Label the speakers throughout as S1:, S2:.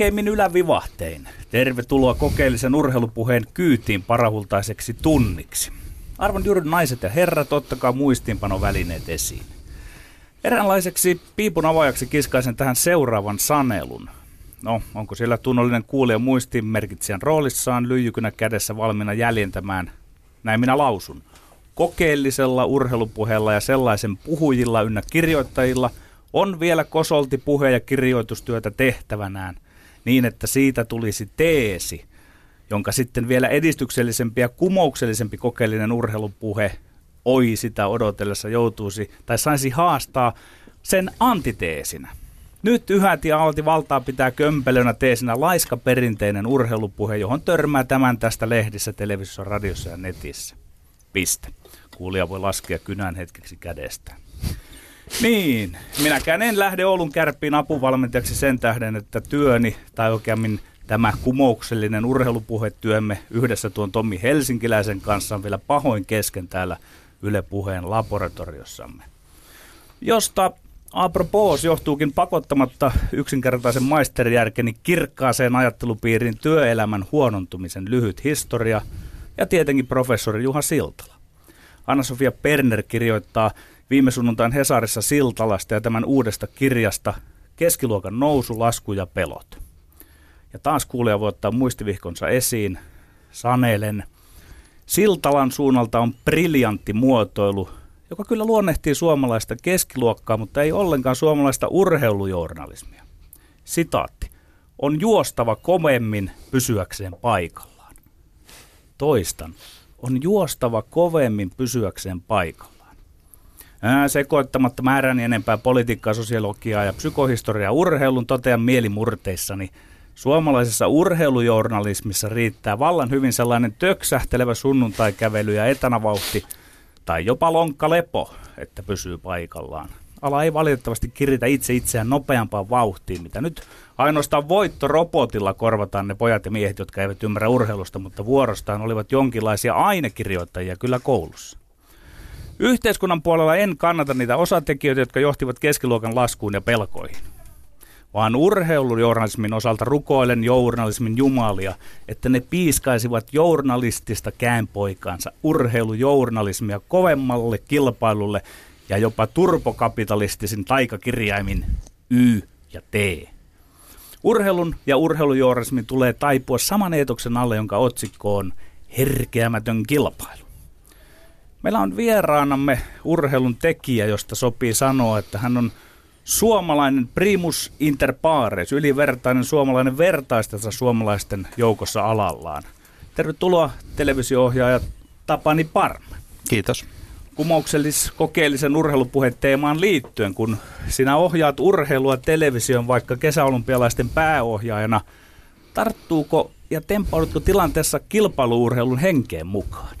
S1: Korkeimmin ylävivahtein. Tervetuloa kokeellisen urheilupuheen kyytiin parahultaiseksi tunniksi. Arvon juuri naiset ja herrat, ottakaa muistiinpanovälineet esiin. Eräänlaiseksi piipun avaajaksi kiskaisen tähän seuraavan sanelun. No, onko siellä tunnollinen kuulija muistiinmerkitsijän roolissaan lyijykynä kädessä valmiina jäljentämään? Näin minä lausun. Kokeellisella urheilupuheella ja sellaisen puhujilla ynnä kirjoittajilla on vielä kosolti puhe- ja kirjoitustyötä tehtävänään niin, että siitä tulisi teesi, jonka sitten vielä edistyksellisempi ja kumouksellisempi kokeellinen urheilupuhe oi sitä odotellessa joutuisi tai saisi haastaa sen antiteesinä. Nyt yhäti alti valtaa pitää kömpelönä teesinä laiska perinteinen urheilupuhe, johon törmää tämän tästä lehdissä, televisiossa, radiossa ja netissä. Piste. Kuulija voi laskea kynän hetkeksi kädestä. Niin, minäkään en lähde Oulun kärppiin apuvalmentajaksi sen tähden, että työni, tai oikeammin tämä kumouksellinen urheilupuhetyömme yhdessä tuon Tommi Helsinkiläisen kanssa on vielä pahoin kesken täällä Yle Puheen laboratoriossamme. Josta apropos johtuukin pakottamatta yksinkertaisen maisterijärkeni kirkkaaseen ajattelupiirin työelämän huonontumisen lyhyt historia ja tietenkin professori Juha Siltala. Anna-Sofia Perner kirjoittaa viime sunnuntain Hesarissa Siltalasta ja tämän uudesta kirjasta Keskiluokan nousu, lasku ja pelot. Ja taas kuulija voi ottaa muistivihkonsa esiin. Sanelen. Siltalan suunnalta on briljantti muotoilu, joka kyllä luonnehtii suomalaista keskiluokkaa, mutta ei ollenkaan suomalaista urheilujournalismia. Sitaatti. On juostava kovemmin pysyäkseen paikallaan. Toistan. On juostava kovemmin pysyäkseen paikallaan. Ää, sekoittamatta määräni enempää politiikkaa, sosiologiaa ja psykohistoriaa urheilun totean mielimurteissani – Suomalaisessa urheilujournalismissa riittää vallan hyvin sellainen töksähtelevä sunnuntaikävely ja etänavauhti tai jopa lonkkalepo, että pysyy paikallaan. Ala ei valitettavasti kiritä itse itseään nopeampaan vauhtiin, mitä nyt ainoastaan voittorobotilla korvataan ne pojat ja miehet, jotka eivät ymmärrä urheilusta, mutta vuorostaan olivat jonkinlaisia ainekirjoittajia kyllä koulussa. Yhteiskunnan puolella en kannata niitä osatekijöitä, jotka johtivat keskiluokan laskuun ja pelkoihin vaan urheilujournalismin osalta rukoilen journalismin jumalia, että ne piiskaisivat journalistista käänpoikaansa urheilujournalismia kovemmalle kilpailulle ja jopa turbokapitalistisin taikakirjaimin Y ja T. Urheilun ja urheilujournalismin tulee taipua saman eetoksen alle, jonka otsikko on herkeämätön kilpailu. Meillä on vieraanamme urheilun tekijä, josta sopii sanoa, että hän on – suomalainen primus inter pares, ylivertainen suomalainen vertaistensa suomalaisten joukossa alallaan. Tervetuloa televisio-ohjaaja Tapani Parma.
S2: Kiitos.
S1: Kumouksellis kokeellisen urheilupuheteemaan liittyen, kun sinä ohjaat urheilua television vaikka kesäolympialaisten pääohjaajana, tarttuuko ja tempaudutko tilanteessa kilpailuurheilun henkeen mukaan?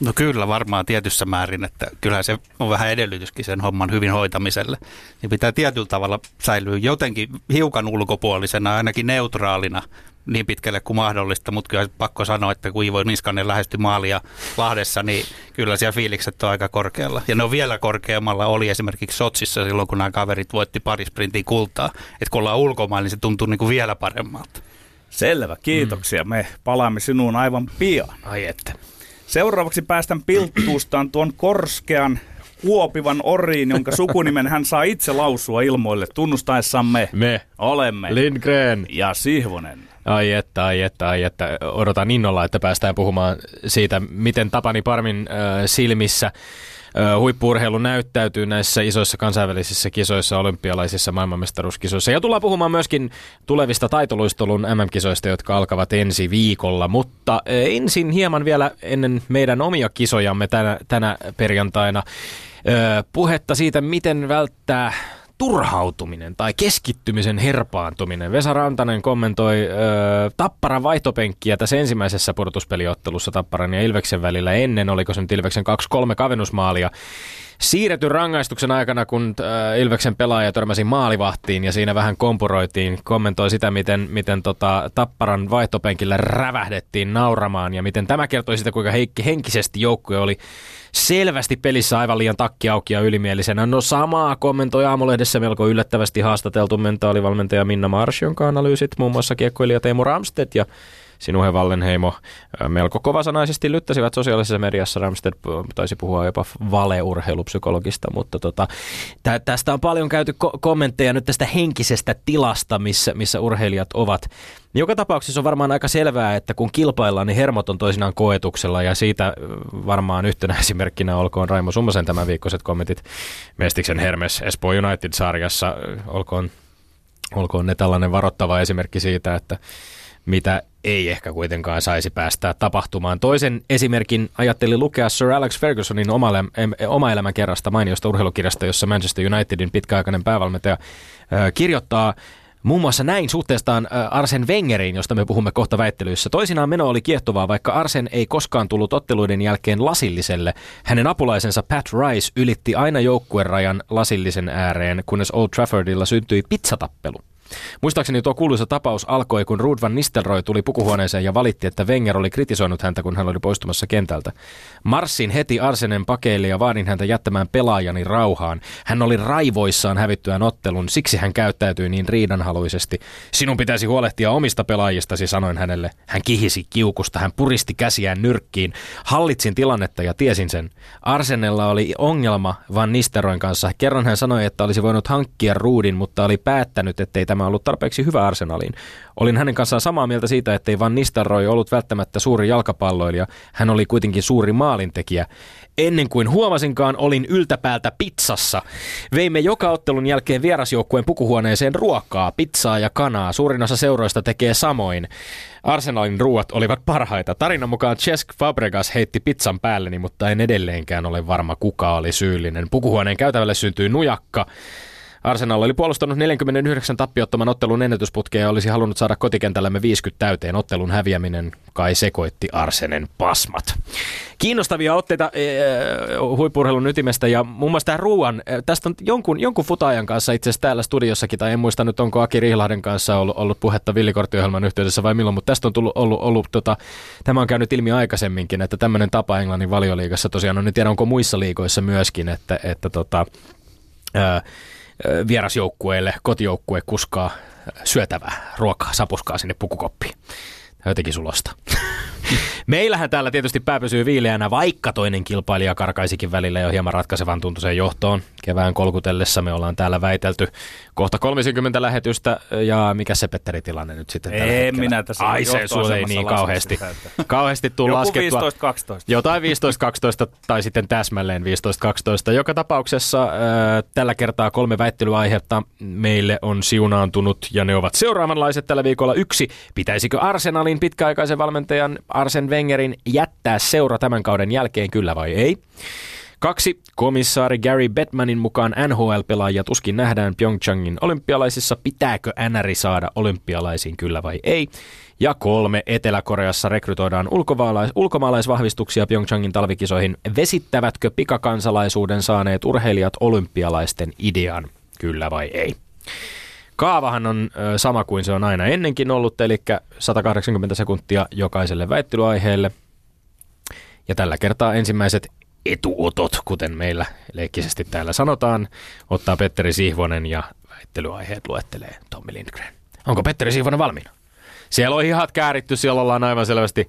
S2: No kyllä varmaan tietyssä määrin, että kyllä se on vähän edellytyskin sen homman hyvin hoitamiselle. Niin pitää tietyllä tavalla säilyä jotenkin hiukan ulkopuolisena, ainakin neutraalina niin pitkälle kuin mahdollista, mutta kyllä pakko sanoa, että kun Ivo Niskanen lähestyi maalia Lahdessa, niin kyllä siellä fiilikset on aika korkealla. Ja ne on vielä korkeammalla oli esimerkiksi Sotsissa silloin, kun nämä kaverit voitti parisprintin kultaa. Että kun ollaan ulkomailla, niin se tuntuu niin kuin vielä paremmalta.
S1: Selvä, kiitoksia. Mm. Me palaamme sinuun aivan pian.
S2: Ai että.
S1: Seuraavaksi päästän pilttuustaan tuon korskean kuopivan oriin, jonka sukunimen hän saa itse lausua ilmoille tunnustaessamme.
S3: Me
S1: olemme
S3: Lindgren
S1: ja Sihvonen.
S3: Ai että, ai että, ai että. Odotan innolla, että päästään puhumaan siitä, miten Tapani Parmin äh, silmissä huippuurheilu näyttäytyy näissä isoissa kansainvälisissä kisoissa, olympialaisissa maailmanmestaruuskisoissa. Ja tullaan puhumaan myöskin tulevista taitoluistelun MM-kisoista, jotka alkavat ensi viikolla. Mutta ensin hieman vielä ennen meidän omia kisojamme tänä, tänä perjantaina puhetta siitä, miten välttää turhautuminen tai keskittymisen herpaantuminen. Vesa Rantanen kommentoi ö, Tapparan vaihtopenkkiä tässä ensimmäisessä pudotuspeliottelussa Tapparan ja Ilveksen välillä ennen, oliko se nyt Ilveksen 2-3 kavennusmaalia. Siirretyn rangaistuksen aikana, kun äh, Ilveksen pelaaja törmäsi maalivahtiin ja siinä vähän kompuroitiin, kommentoi sitä, miten, miten tota, Tapparan vaihtopenkillä rävähdettiin nauramaan ja miten tämä kertoi sitä, kuinka heikki, henkisesti joukkue oli selvästi pelissä aivan liian takki auki ja ylimielisenä. No samaa kommentoi aamulehdessä melko yllättävästi haastateltu mentaalivalmentaja Minna Marsh, jonka analyysit muun muassa kiekkoilija Teemu Ramstedt ja Sinuhe Wallenheimo melko kovasanaisesti lyttäsivät sosiaalisessa mediassa. Ramsted taisi puhua jopa valeurheilupsykologista, mutta tota, tä, tästä on paljon käyty ko- kommentteja nyt tästä henkisestä tilasta, missä, missä urheilijat ovat. Joka tapauksessa on varmaan aika selvää, että kun kilpaillaan, niin hermot on toisinaan koetuksella ja siitä varmaan yhtenä esimerkkinä olkoon Raimo Summasen tämän viikkoiset kommentit Mestiksen Hermes Espoo United-sarjassa. Olkoon, olkoon ne tällainen varoittava esimerkki siitä, että mitä ei ehkä kuitenkaan saisi päästä tapahtumaan. Toisen esimerkin ajattelin lukea Sir Alex Fergusonin oma, oma elämän kerrasta mainiosta urheilukirjasta, jossa Manchester Unitedin pitkäaikainen päävalmentaja kirjoittaa Muun muassa näin suhteestaan Arsen Wengeriin, josta me puhumme kohta väittelyissä. Toisinaan meno oli kiehtovaa, vaikka Arsen ei koskaan tullut otteluiden jälkeen lasilliselle. Hänen apulaisensa Pat Rice ylitti aina joukkuerajan lasillisen ääreen, kunnes Old Traffordilla syntyi pizzatappelu. Muistaakseni tuo kuuluisa tapaus alkoi, kun Ruud van Nistelrooy tuli pukuhuoneeseen ja valitti, että Wenger oli kritisoinut häntä, kun hän oli poistumassa kentältä. Marssin heti Arsenen pakeille ja vaadin häntä jättämään pelaajani rauhaan. Hän oli raivoissaan hävittyään ottelun, siksi hän käyttäytyi niin riidanhaluisesti. Sinun pitäisi huolehtia omista pelaajistasi, sanoin hänelle. Hän kihisi kiukusta, hän puristi käsiään nyrkkiin. Hallitsin tilannetta ja tiesin sen. Arsenella oli ongelma Van Nisteroin kanssa. Kerran hän sanoi, että olisi voinut hankkia Ruudin, mutta oli päättänyt, ettei tämä ollut tarpeeksi hyvä Arsenaliin. Olin hänen kanssaan samaa mieltä siitä, ettei Van Nistelrooy ollut välttämättä suuri jalkapalloilija. Hän oli kuitenkin suuri maalintekijä. Ennen kuin huomasinkaan, olin yltäpäältä pizzassa. Veimme joka ottelun jälkeen vierasjoukkueen pukuhuoneeseen ruokaa, pizzaa ja kanaa. Suurin osa seuroista tekee samoin. Arsenalin ruuat olivat parhaita. Tarinan mukaan Cesc Fabregas heitti pizzan päälleni, mutta en edelleenkään ole varma kuka oli syyllinen. Pukuhuoneen käytävälle syntyi nujakka. Arsenal oli puolustanut 49 tappiottoman ottelun ennätysputkeen ja olisi halunnut saada kotikentällämme 50 täyteen. Ottelun häviäminen kai sekoitti Arsenen pasmat. Kiinnostavia otteita e, huippurheilun ytimestä ja muun muassa tämä ruuan, e, tästä on jonkun, jonkun futaajan kanssa itse asiassa täällä studiossakin, tai en muista nyt onko Aki Rihlahden kanssa ollut, ollut puhetta villikorttiohjelman yhteydessä vai milloin, mutta tästä on tullut, ollut, ollut tota, tämä on käynyt ilmi aikaisemminkin, että tämmöinen tapa Englannin valioliigassa tosiaan on, en tiedä onko muissa liigoissa myöskin, että, että tota, ää, vierasjoukkueelle kotijoukkue kuskaa syötävää ruokaa, sapuskaa sinne pukukoppiin. Jotenkin sulosta. Meillähän täällä tietysti pää pysyy viileänä, vaikka toinen kilpailija karkaisikin välillä jo hieman ratkaisevan tuntuiseen johtoon. Kevään kolkutellessa me ollaan täällä väitelty kohta 30 lähetystä, ja mikä se Petteri tilanne nyt sitten tällä
S1: En
S3: hetkellä?
S1: minä tässä
S3: Ai se sulle ei niin kauheasti, kauheasti tuu laskettua.
S1: 15-12.
S3: Jotain 15-12 tai sitten täsmälleen 15-12. Joka tapauksessa äh, tällä kertaa kolme väittelyaihetta meille on siunaantunut ja ne ovat seuraavanlaiset tällä viikolla. Yksi, pitäisikö Arsenalin pitkäaikaisen valmentajan Arsen Wengerin jättää seura tämän kauden jälkeen, kyllä vai ei? Kaksi, komissaari Gary Bettmanin mukaan NHL-pelaajia tuskin nähdään Pyeongchangin olympialaisissa. Pitääkö NRI saada olympialaisiin, kyllä vai ei? Ja kolme, Etelä-Koreassa rekrytoidaan ulkomaalais- ulkomaalaisvahvistuksia Pyeongchangin talvikisoihin. Vesittävätkö pikakansalaisuuden saaneet urheilijat olympialaisten idean, kyllä vai ei? Kaavahan on sama kuin se on aina ennenkin ollut, eli 180 sekuntia jokaiselle väittelyaiheelle. Ja tällä kertaa ensimmäiset etuotot, kuten meillä leikkisesti täällä sanotaan, ottaa Petteri Sihvonen ja väittelyaiheet luettelee Tommi Lindgren. Onko Petteri Sihvonen valmiina? Siellä on hihat kääritty, siellä ollaan aivan selvästi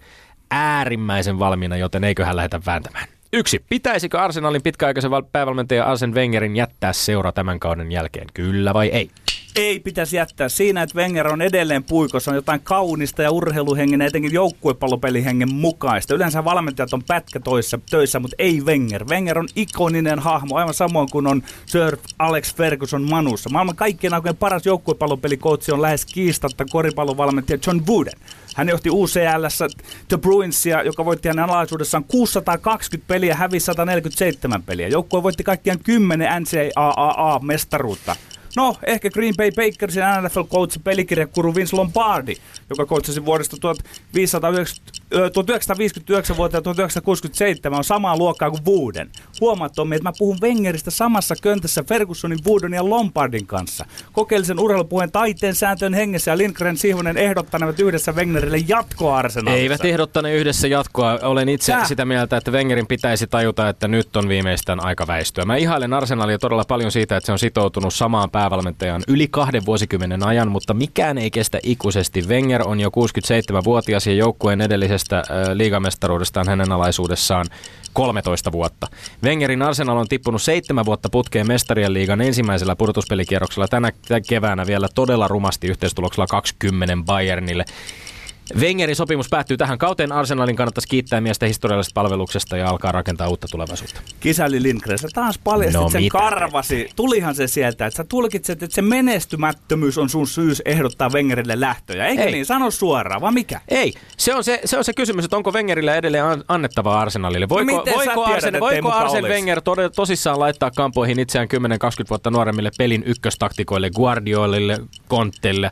S3: äärimmäisen valmiina, joten eiköhän lähdetä vääntämään. Yksi. Pitäisikö Arsenalin pitkäaikaisen val- päävalmentaja Arsen Wengerin jättää seura tämän kauden jälkeen? Kyllä vai ei?
S1: Ei pitäisi jättää. Siinä, että Wenger on edelleen puikossa, on jotain kaunista ja urheiluhengen etenkin joukkuepallopelihengen mukaista. Yleensä valmentajat on pätkä toissa, töissä, mutta ei Wenger. Wenger on ikoninen hahmo, aivan samoin kuin on Sir Alex Ferguson Manussa. Maailman kaikkien aikojen paras joukkuepallopelikoutsi on lähes kiistatta koripallovalmentaja John Wooden. Hän johti UCLssä The Bruinsia, joka voitti hänen alaisuudessaan 620 peliä, hävisi 147 peliä. Joukkue voitti kaikkiaan 10 NCAA-mestaruutta. No, ehkä Green Bay Packersin NFL-coach pelikirjakuru Vince Lombardi, joka coachasi vuodesta 1590 1959 vuoteen 1967 on samaa luokkaa kuin Wooden. Huomaat Tommi, että mä puhun Wengeristä samassa köntässä Fergusonin, Wooden ja Lombardin kanssa. Kokeellisen urheilupuheen taiteen sääntöön hengessä ja Lindgren Sihvonen ehdottanevat yhdessä Wengerille jatkoa Arsenalissa.
S3: Eivät ehdottaneet yhdessä jatkoa. Olen itse Tää. sitä mieltä, että Wengerin pitäisi tajuta, että nyt on viimeistään aika väistyä. Mä ihailen Arsenalia todella paljon siitä, että se on sitoutunut samaan päävalmentajaan yli kahden vuosikymmenen ajan, mutta mikään ei kestä ikuisesti. Wenger on jo 67-vuotias ja joukkueen edellisestä liigamestaruudestaan hänen alaisuudessaan 13 vuotta. Wengerin Arsenal on tippunut seitsemän vuotta putkeen mestarien liigan ensimmäisellä pudotuspelikierroksella tänä keväänä vielä todella rumasti yhteistuloksella 20 Bayernille. Wengerin sopimus päättyy tähän kauteen. Arsenalin kannattaisi kiittää miestä historiallisesta palveluksesta ja alkaa rakentaa uutta tulevaisuutta.
S1: Kisäli Lindgren, sä taas paljastit no, sen mitä? karvasi. Tulihan se sieltä, että sä tulkitset, että se menestymättömyys on sun syys ehdottaa Wengerille lähtöjä. Eikä Ei. niin? Sano suoraan, vaan mikä?
S3: Ei. Se on se, se, on se kysymys, että onko Wengerille edelleen annettavaa Arsenalille. Voiko, no voiko, tiedät, Arsen, voiko Arsen Wenger tod- tosissaan laittaa kampoihin itseään 10-20 vuotta nuoremmille pelin ykköstaktikoille, Guardiolille, Kontelle,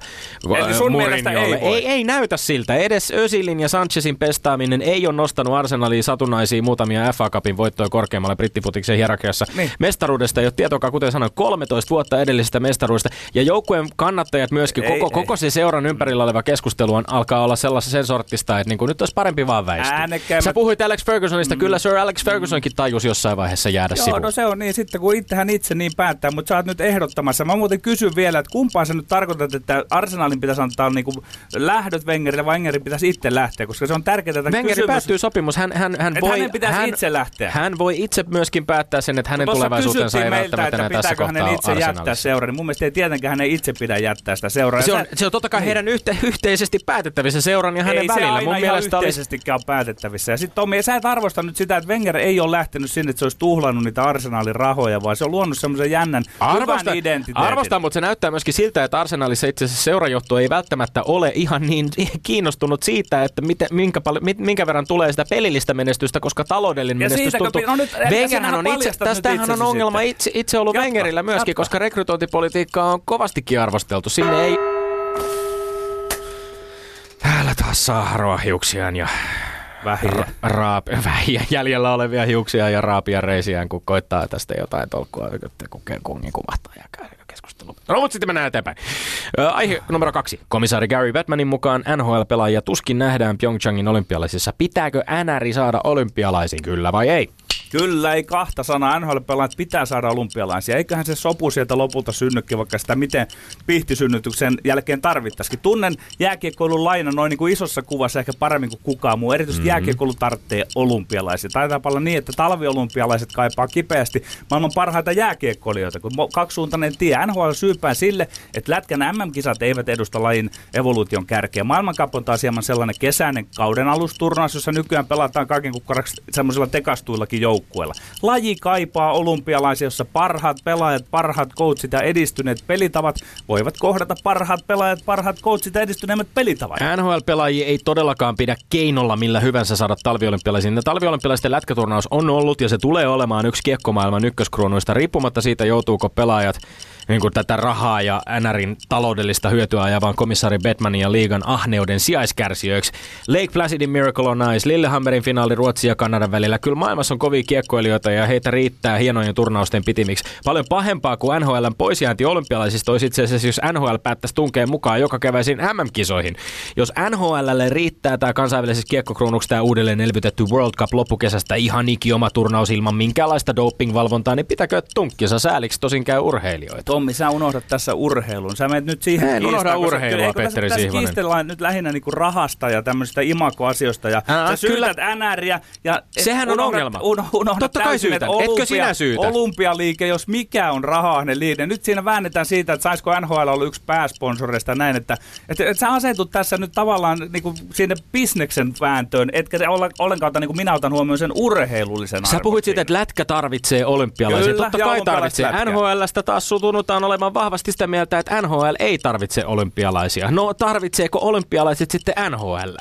S1: Mourinholle? Ei,
S3: ei, ei näytä siltä siltä. Edes Ösilin ja Sanchezin pestaaminen ei ole nostanut Arsenaliin satunnaisia muutamia FA Cupin voittoja korkeammalle brittifutiksen hierarkiassa. Niin. Mestaruudesta ei ole tietoa, kuten sanoin, 13 vuotta edellisestä mestaruudesta. Ja joukkueen kannattajat myöskin, ei, koko, ei. koko se seuran ympärillä oleva keskustelu on, alkaa olla sellaista sen sortista, että niin kuin nyt olisi parempi vaan väistyä. Sä puhuit Alex Fergusonista, mm. kyllä Sir Alex Fergusonkin tajusi jossain vaiheessa jäädä
S1: Joo,
S3: sivuun.
S1: no se on niin, sitten kun itsehän itse niin päättää, mutta sä oot nyt ehdottamassa. Mä muuten kysyn vielä, että kumpaan sä nyt tarkoitat, että Arsenalin pitäisi antaa niin kuin lähdöt Wengerille vai Wengerin pitäisi itse lähteä, koska se on tärkeää, että
S3: Wengeri
S1: kysymys...
S3: päättyy sopimus. Hän, hän, hän voi,
S1: hänen pitäisi
S3: hän,
S1: itse lähteä.
S3: Hän voi itse myöskin päättää sen, että hänen tulevaisuutensa ei välttämättä enää tässä kohtaa
S1: hänen itse jättää seuraa. Niin mun mielestä ei tietenkään hänen itse pidä jättää sitä seuraa.
S3: Se on, se on totta kai niin. heidän yhte, yhteisesti päätettävissä seuran ja hänen
S1: ei
S3: välillä.
S1: Se mun mielestä yhteisestikään olisi... päätettävissä. Ja sitten Tommi, sä et arvosta nyt sitä, että Wenger ei ole lähtenyt sinne, että se olisi tuhlannut niitä arsenaalin rahoja, vaan se on luonut semmoisen jännän arvostan, hyvän identiteetin.
S3: Arvostan, mutta se näyttää myöskin siltä, että arsenaalissa itse asiassa seurajohto ei välttämättä ole ihan niin kiinnostunut siitä, että miten, minkä, paljon, minkä verran tulee sitä pelillistä menestystä, koska taloudellinen ja menestys tuntuu. No nyt, Wengerhän on itse, tästähän on ongelma itse, itse ollut jatka, Wengerillä myöskin, jatka. koska rekrytointipolitiikkaa on kovastikin arvosteltu. Sinne ei... Täällä taas saa haroa hiuksiaan ja
S1: vähiä.
S3: Raap, vähiä jäljellä olevia hiuksia ja raapia reisiään, kun koittaa tästä jotain tolkkua, kun kungin kumahtaa ja käy keskustelu. No mutta sitten mennään eteenpäin. Aihe numero kaksi. Komissaari Gary Batmanin mukaan NHL-pelaajia tuskin nähdään Pyeongchangin olympialaisissa. Pitääkö NRI saada olympialaisiin, kyllä vai ei?
S1: Kyllä, ei kahta sanaa. nhl pelaajat pitää saada olympialaisia. Eiköhän se sopu sieltä lopulta synnykin, vaikka sitä miten pihtisynnytyksen jälkeen tarvittaisikin. Tunnen jääkiekkoilun laina noin niin kuin isossa kuvassa ehkä paremmin kuin kukaan muu. Erityisesti mm-hmm. jääkiekkoilu tarvitsee olympialaisia. Taitaa olla niin, että talviolympialaiset kaipaa kipeästi maailman parhaita jääkiekkoilijoita, kun kaksisuuntainen tie. NHL syypää sille, että Lätkän MM-kisat eivät edusta lajin evoluution kärkeä. Maailmankap on taas hieman sellainen kesäinen kauden alusturnaus, jossa nykyään pelataan kaiken kukkaraksi semmoisilla tekastuillakin joukkoilla joukkueella. Laji kaipaa olympialaisia, jossa parhaat pelaajat, parhaat coachit ja edistyneet pelitavat voivat kohdata parhaat pelaajat, parhaat coachit ja edistyneemmät pelitavat.
S3: NHL-pelaajia ei todellakaan pidä keinolla millä hyvänsä saada talviolympialaisiin. Talviolympialaisten lätkäturnaus on ollut ja se tulee olemaan yksi kiekkomaailman ykköskruunuista, riippumatta siitä joutuuko pelaajat niin kuin tätä rahaa ja NRin taloudellista hyötyä ajavan komissaari Batmanin ja liigan ahneuden sijaiskärsijöiksi. Lake Placidin Miracle on Ice, Lillehammerin finaali Ruotsin ja Kanadan välillä. Kyllä maailmassa on kovia kiekkoilijoita ja heitä riittää hienojen turnausten pitimiksi. Paljon pahempaa kuin NHLn poisjäänti olympialaisista olisi itse asiassa, jos NHL päättäisi tunkea mukaan joka keväisin MM-kisoihin. Jos NHLlle riittää tämä kansainvälisessä kiekkokruunuksi tämä uudelleen elvytetty World Cup loppukesästä ihan ikioma turnaus ilman minkäänlaista dopingvalvontaa, niin pitäkö tunkkisa sääliksi tosin käy urheilijoita?
S1: Tommi, sä unohdat tässä urheilun. Sä menet nyt siihen
S3: En unohda urheilua, Petteri
S1: tässä, tässä kiistellään nyt lähinnä niinku rahasta ja tämmöisistä imakoasioista. Ja Ää, sä syytät kyllä. NRiä. Ja
S3: Sehän on ongelma. Un,
S1: unohdat
S3: Totta kai syytän.
S1: Olympia,
S3: Etkö sinä syytä?
S1: Olympialiike, jos mikä on rahahne liide. Nyt siinä väännetään siitä, että saisiko NHL olla yksi pääsponsoreista näin. Että, että, että sä asetut tässä nyt tavallaan niinku sinne bisneksen vääntöön, etkä ole, ollenkaan niin kuin minä otan huomioon sen urheilullisen
S3: Sä puhuit siitä, että lätkä tarvitsee olympialaisia. Kyllä, Totta kai tarvitsee. NHLstä taas sutunut tunnutaan olevan vahvasti sitä mieltä, että NHL ei tarvitse olympialaisia. No tarvitseeko olympialaiset sitten NHL?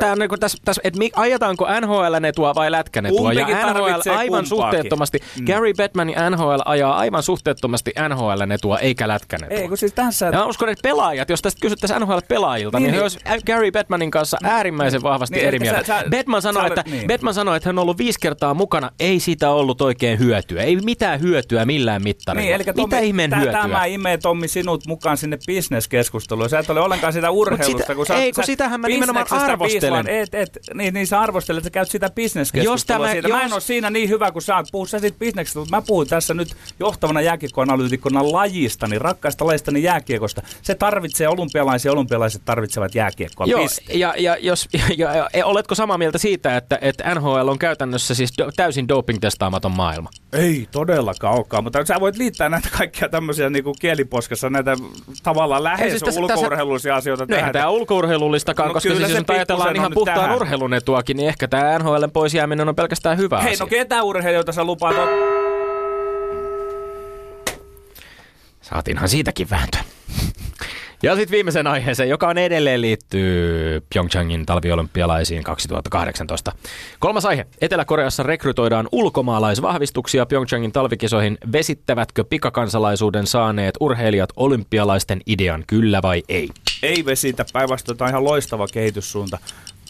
S3: Tää on niin tässä, tässä, että mi, ajetaanko NHL-netua vai lätkänetua? Ja NHL aivan
S1: kumpaakin.
S3: suhteettomasti, mm. Gary Bettman ja NHL ajaa aivan suhteettomasti NHL-netua eikä lätkänetua.
S1: Ei, kun siis tässä...
S3: Ja mä uskon, että pelaajat, jos tästä kysyttäisiin NHL-pelaajilta, niin,
S1: Niin,
S3: niin he
S1: niin.
S3: olisivat Gary Bettmanin kanssa äärimmäisen vahvasti
S1: Niin,
S3: eri mieltä.
S1: sä- sä-
S3: Bettman sanoi,
S1: sä
S3: että,
S1: niin.
S3: Bettman sanoi, että hän on ollut viisi kertaa mukana, ei siitä ollut oikein hyötyä. Ei mitään hyötyä millään mittarilla.
S1: Niin, eli
S3: Mitä ihmeen
S1: tää-
S3: hyötyä?
S1: Tämä imee Tommi sinut mukaan sinne bisneskeskusteluun. Sä et ole ollenkaan sitä urheilusta.
S3: sitä-
S1: kun sä,
S3: ei, kun
S1: sä
S3: sitähän mä nimenomaan arvostelen.
S1: Et, et, niin, niin sä arvostelet, että sä käyt sitä
S3: Jos
S1: bisneskeskustelua
S3: tämä-
S1: siitä. Mä en
S3: jos-
S1: ole siinä niin hyvä kuin sä oot. Puhu sä siitä bisneksestä, mutta mä puhun tässä nyt johtavana jääkiekkoanalyytikkona lajistani, rakkaasta lajistani jääkiekosta. Se tarvitsee olympialaisia, olympialaiset tarvitsevat jääkiekkoa.
S3: Joo,
S1: Piste.
S3: ja, ja, jos, ja, ja, ja, oletko samaa mieltä siitä, että, että NHL on käytännössä siis do, täysin doping-testaamaton maailma?
S1: Ei todellakaan olekaan, mutta sä voit liittää näitä kaikkia tämmöisiä niin kieliposkassa, näitä tavallaan lähes
S3: siis tässä-
S1: ulkourheilullisia asioita
S3: No eihän tämä ulkourheilullistakaan,
S1: No
S3: koska siis jos ajatellaan ihan puhtaan
S1: tähän.
S3: urheilun etuakin, niin ehkä tämä NHLn pois jääminen on pelkästään hyvä
S1: Hei,
S3: asia.
S1: no ketä urheilijoita sä lupaat
S3: Saatiinhan siitäkin vääntöä. Ja sitten viimeisen aiheeseen, joka on edelleen liittyy Pyeongchangin talviolympialaisiin 2018. Kolmas aihe. Etelä-Koreassa rekrytoidaan ulkomaalaisvahvistuksia Pyeongchangin talvikisoihin. Vesittävätkö pikakansalaisuuden saaneet urheilijat olympialaisten idean, kyllä vai ei?
S1: ei vesitä, päinvastoin tämä on ihan loistava kehityssuunta.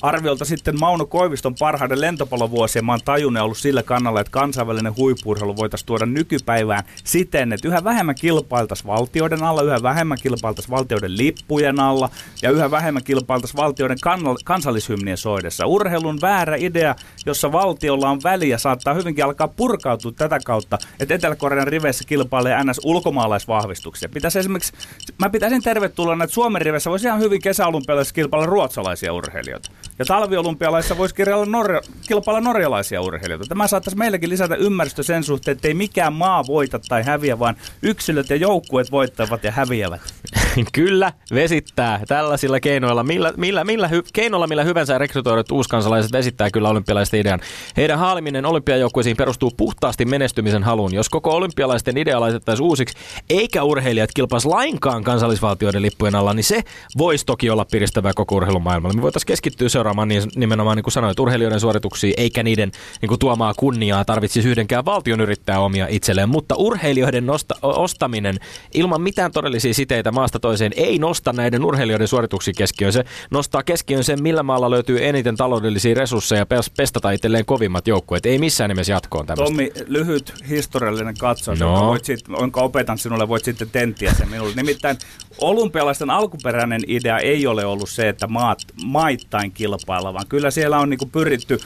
S1: Arviolta sitten Mauno Koiviston parhaiden lentopallovuosien mä oon tajunnut ollut sillä kannalla, että kansainvälinen huippurheilu voitaisiin tuoda nykypäivään siten, että yhä vähemmän kilpailtaisiin valtioiden alla, yhä vähemmän kilpailtaisiin valtioiden lippujen alla ja yhä vähemmän kilpailtaisiin valtioiden kansallishymnien soidessa. Urheilun väärä idea, jossa valtiolla on väliä, saattaa hyvinkin alkaa purkautua tätä kautta, että Etelä-Korean riveissä kilpailee NS ulkomaalaisvahvistuksia. Pitäisi esimerkiksi, mä pitäisin tervetuloa, että Suomen riveissä voisi ihan hyvin kesäolympialaisissa kilpailla ruotsalaisia urheilijoita. Ja talviolympialaisissa voisi kilpailla, norja, kilpailla norjalaisia urheilijoita. Tämä saattaisi meillekin lisätä ymmärrystä sen suhteen, että ei mikään maa voita tai häviä, vaan yksilöt ja joukkueet voittavat ja häviävät.
S3: Kyllä, vesittää tällaisilla keinoilla. Millä, millä, millä hy, keinoilla millä hyvänsä rekrytoidut uuskansalaiset vesittää kyllä olympialaisten idean. Heidän haaliminen olympiajoukkueisiin perustuu puhtaasti menestymisen haluun. Jos koko olympialaisten idea laitettaisiin uusiksi, eikä urheilijat kilpaisi lainkaan kansallisvaltioiden lippujen alla, niin se voisi toki olla piristävää koko urheilumaailmalla. Me voitaisiin keskittyä seuraamaan niin, nimenomaan, niin kuin sanoit, urheilijoiden suorituksia, eikä niiden niin kuin, tuomaa kunniaa tarvitsisi yhdenkään valtion yrittää omia itselleen. Mutta urheilijoiden nosta, ostaminen ilman mitään todellisia siteitä maasta toiseen ei nosta näiden urheilijoiden suorituksia keskiöön. Se nostaa keskiöön sen, millä maalla löytyy eniten taloudellisia resursseja pes- pestata itselleen kovimmat joukkueet. Ei missään nimessä jatkoon tämmöistä.
S1: Tommi, lyhyt historiallinen katsaus,
S3: No.
S1: voit sit, jonka opetan sinulle, voit sitten tenttiä sen minulle. Nimittäin olympialaisten alkuperäinen idea ei ole ollut se, että maat maittain kilpailla, vaan kyllä siellä on niinku pyritty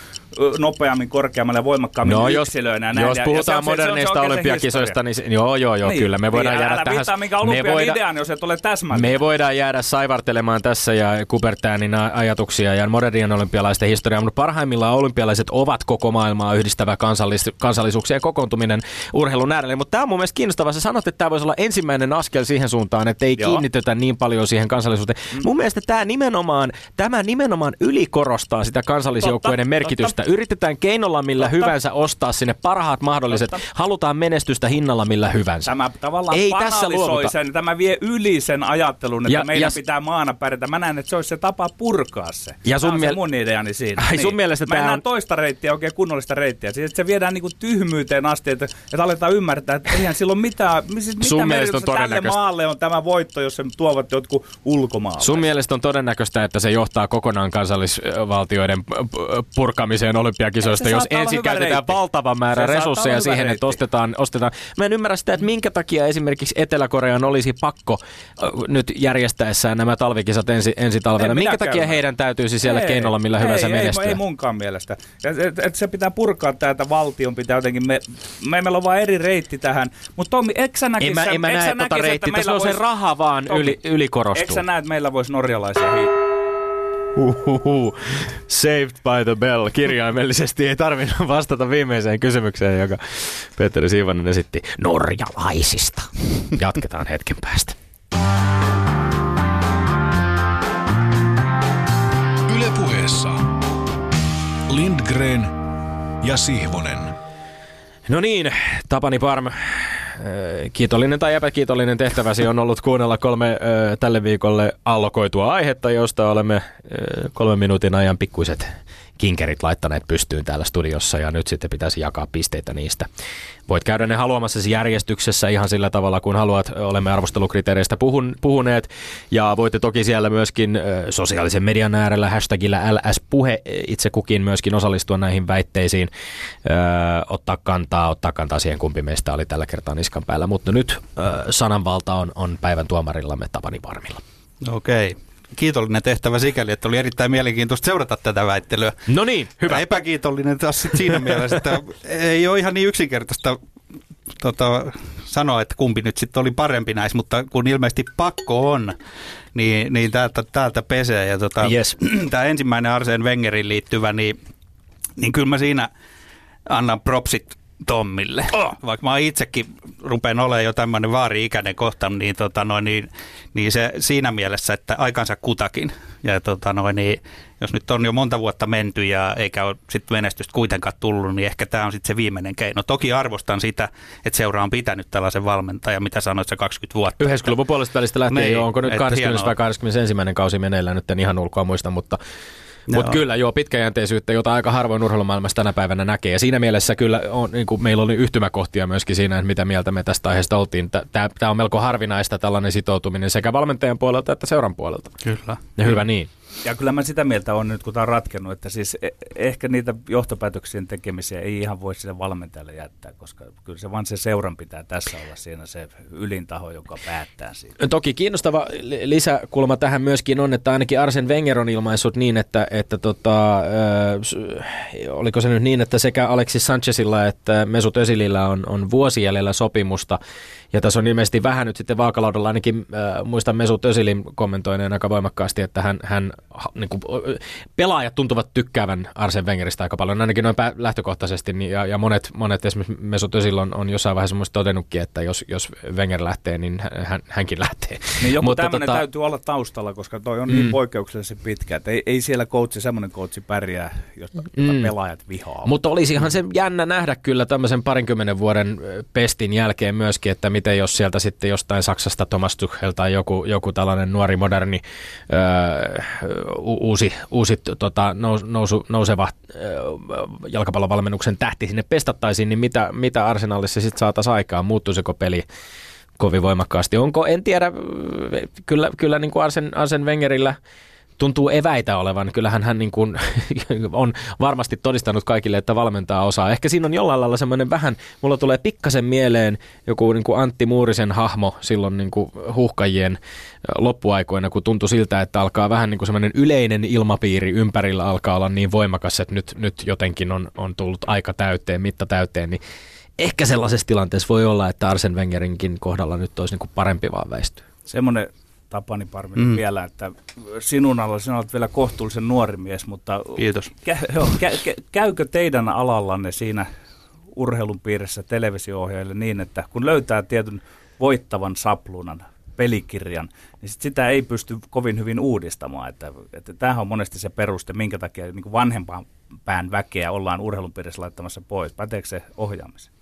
S1: nopeammin, korkeammalle ja voimakkaammin
S3: No, jos,
S1: yksilöinä. näin.
S3: jos
S1: Ja- ja
S3: puhutaan
S1: se on se- se
S3: moderneista olympiakisoista, niin joo, joo, joo, kyllä. Me voidaan
S1: niin,
S3: jäädä
S1: älä
S3: tähän.
S1: viittaa minkä
S3: me voidaan,
S1: idean, jos et ole täsmällinen.
S3: me voidaan jäädä saivartelemaan tässä ja Kupertäänin a- ajatuksia ja modernien olympialaisten historiaa, mutta parhaimmillaan olympialaiset ovat koko maailmaa yhdistävä kansallis, kansallisuuksien kokoontuminen urheilun äärelle. Mutta tämä on mun mielestä kiinnostavaa. Sä sanot, että tämä voisi olla ensimmäinen askel siihen suuntaan, että ei
S1: Joo.
S3: kiinnitetä niin paljon siihen kansallisuuteen. Mm. Mun mielestä tämä nimenomaan, tämä nimenomaan ylikorostaa sitä kansallisjoukkueiden merkitystä. Yritetään keinolla millä
S1: Totta.
S3: hyvänsä ostaa sinne parhaat mahdolliset.
S1: Totta.
S3: Halutaan menestystä hinnalla millä hyvänsä.
S1: Tämä tavallaan
S3: Ei tässä luovuta.
S1: sen, tämä vie yli sen ajattelun, että
S3: Ja-
S1: meidän
S3: ja
S1: pitää maana pärjätä. Mä näen, että se olisi se tapa purkaa se.
S3: Ja sun
S1: Tämä on se
S3: miel-
S1: mun ideani siinä.
S3: Ai, sun mielestä
S1: Mä en
S3: tää
S1: näe
S3: on-
S1: toista reittiä, oikein kunnollista reittiä. Siis, että se viedään niinku tyhmyyteen asti, että, että aletaan ymmärtää, että eihän silloin mitään, siis mitä
S3: Sun mielestä on
S1: merkitystä tälle
S3: todennäköistä.
S1: maalle on tämä voitto, jos se tuovat jotkut ulkomaalaiset.
S3: Sun mielestä on todennäköistä, että se johtaa kokonaan kansallisvaltioiden p- purkamiseen olympiakisoista, jos ensin käytetään
S1: reitti.
S3: valtava määrä
S1: Se
S3: resursseja siihen, että ostetaan, ostetaan. Mä en ymmärrä sitä, että minkä takia esimerkiksi Etelä-Korean olisi pakko äh, nyt järjestäessään nämä talvikisat ensi, ensi talvena.
S1: En
S3: Minkä takia heidän täytyisi siellä
S1: Ei,
S3: keinolla millä hyvänsä
S1: ei,
S3: menestyä?
S1: Ei, ei munkaan mielestä. Ja, et, et se pitää purkaa täältä valtion, pitää jotenkin, me, me meillä on vain eri reitti tähän. Mutta Tommi, eikö sä näkisi,
S3: en mä, en mä
S1: eikö sä
S3: näe tota
S1: että
S3: reittiä. Tässä
S1: meillä
S3: on se raha vaan
S1: Tommi,
S3: yli,
S1: Eikö
S3: ylikorostuu.
S1: sä näe, että meillä voisi norjalaisia hi-
S3: Uhuhu. Saved by the bell. Kirjaimellisesti ei tarvinnut vastata viimeiseen kysymykseen, joka Petteri Siivonen esitti norjalaisista. Jatketaan hetken päästä.
S4: Yle puheessa Lindgren ja Sihvonen.
S3: No niin, Tapani Parm, kiitollinen tai epäkiitollinen tehtäväsi on ollut kuunnella kolme tälle viikolle allokoitua aihetta, josta olemme kolmen minuutin ajan pikkuiset kinkerit laittaneet pystyyn täällä studiossa ja nyt sitten pitäisi jakaa pisteitä niistä. Voit käydä ne haluamassasi järjestyksessä ihan sillä tavalla, kun haluat. Olemme arvostelukriteereistä puhun, puhuneet ja voitte toki siellä myöskin sosiaalisen median äärellä hashtagillä LS-puhe itse kukin myöskin osallistua näihin väitteisiin, öö, ottaa kantaa, ottaa kantaa siihen kumpi meistä oli tällä kertaa niskan päällä. Mutta nyt öö, sananvalta on, on päivän tuomarillamme Tapani Parmilla.
S2: Okei. Okay kiitollinen tehtävä sikäli, että oli erittäin mielenkiintoista seurata tätä väittelyä.
S3: No niin, hyvä. Ja
S2: epäkiitollinen taas sit siinä mielessä, että ei ole ihan niin yksinkertaista tota, sanoa, että kumpi nyt sitten oli parempi näissä, mutta kun ilmeisesti pakko on, niin, niin täältä, täältä pesee. Ja tota,
S3: yes.
S2: tämä ensimmäinen Arseen Wengerin liittyvä, niin, niin kyllä mä siinä annan propsit Tommille. Oh. Vaikka mä itsekin rupean olemaan jo tämmöinen vaari-ikäinen kohta, niin, tota noin, niin, niin se siinä mielessä, että aikansa kutakin. Ja tota noin, niin, jos nyt on jo monta vuotta menty ja eikä ole sit menestystä kuitenkaan tullut, niin ehkä tämä on sitten se viimeinen keino. Toki arvostan sitä, että seura on pitänyt tällaisen valmentajan, mitä sanoit, se 20 vuotta.
S3: 90-luvun puolesta välistä lähtien niin, jo, onko nyt 20 vai 21 kausi meneillään, nyt en ihan ulkoa muista, mutta mutta kyllä joo, pitkäjänteisyyttä, jota aika harvoin urheilumaailmassa tänä päivänä näkee. Ja siinä mielessä kyllä on, niin kuin meillä oli yhtymäkohtia myöskin siinä, että mitä mieltä me tästä aiheesta oltiin. Tämä on melko harvinaista tällainen sitoutuminen sekä valmentajan puolelta että seuran puolelta.
S2: Kyllä.
S3: Ja hyvä niin.
S1: Ja kyllä mä sitä mieltä on nyt, kun tämä on ratkennut, että siis e- ehkä niitä johtopäätöksien tekemisiä ei ihan voi sille valmentajalle jättää, koska kyllä se vaan se seuran pitää tässä olla siinä se ylintaho, joka päättää siitä.
S3: Toki kiinnostava lisäkulma tähän myöskin on, että ainakin Arsen Wenger on ilmaissut niin, että, että tota, äh, oliko se nyt niin, että sekä Alexis Sanchezilla että Mesut Özilillä on, on vuosi jäljellä sopimusta, ja tässä on ilmeisesti vähän nyt sitten vaakalaudalla, ainakin äh, muistan Mesut Özilin kommentoineen aika voimakkaasti, että hän, hän niin kuin, pelaajat tuntuvat tykkäävän Arsen Wengeristä aika paljon, ainakin noin lähtökohtaisesti, niin, ja, ja monet, monet esimerkiksi Mesut Özil on, on jossain vaiheessa muista todennutkin, että jos, jos Wenger lähtee, niin hän, hänkin lähtee.
S1: Niin joku Mutta tämmöinen tota... täytyy olla taustalla, koska toi on niin mm. niin poikkeuksellisen pitkä, että ei, ei siellä coachi, semmoinen coachi pärjää, josta, mm. pelaajat vihaa.
S3: Mutta olisihan se jännä nähdä kyllä tämmöisen parinkymmenen vuoden pestin jälkeen myöskin, että miten jos sieltä sitten jostain Saksasta Thomas Tuchel tai joku, joku tällainen nuori moderni öö, uusi, uusi tota, nous, nousu, nouseva jalkapallovalmennuksen tähti sinne pestattaisiin, niin mitä, mitä arsenaalissa sitten saataisiin aikaan? Muuttuisiko peli kovin voimakkaasti? Onko, en tiedä, kyllä, kyllä niin kuin Arsen, Arsen Wengerillä – tuntuu eväitä olevan. Kyllähän hän niin kuin on varmasti todistanut kaikille, että valmentaa osaa. Ehkä siinä on jollain lailla semmoinen vähän, mulla tulee pikkasen mieleen joku niin kuin Antti Muurisen hahmo silloin niin kuin huhkajien loppuaikoina, kun tuntui siltä, että alkaa vähän niin kuin semmoinen yleinen ilmapiiri ympärillä alkaa olla niin voimakas, että nyt, nyt jotenkin on, on tullut aika täyteen, mitta täyteen, niin ehkä sellaisessa tilanteessa voi olla, että Arsen Wengerinkin kohdalla nyt olisi niin kuin parempi vaan väistyä.
S1: Semmoinen Tapani Parminen mm. vielä, että sinun alla sinä olet vielä kohtuullisen nuori mies, mutta
S2: Kiitos.
S1: Kä, jo, kä, kä, käykö teidän alallanne siinä urheilun piirissä televisio niin, että kun löytää tietyn voittavan sapluunan, pelikirjan, niin sit sitä ei pysty kovin hyvin uudistamaan. Että, että tämähän on monesti se peruste, minkä takia niin vanhempaan pään väkeä ollaan urheilun piirissä laittamassa pois. Päteekö se ohjaamiseen?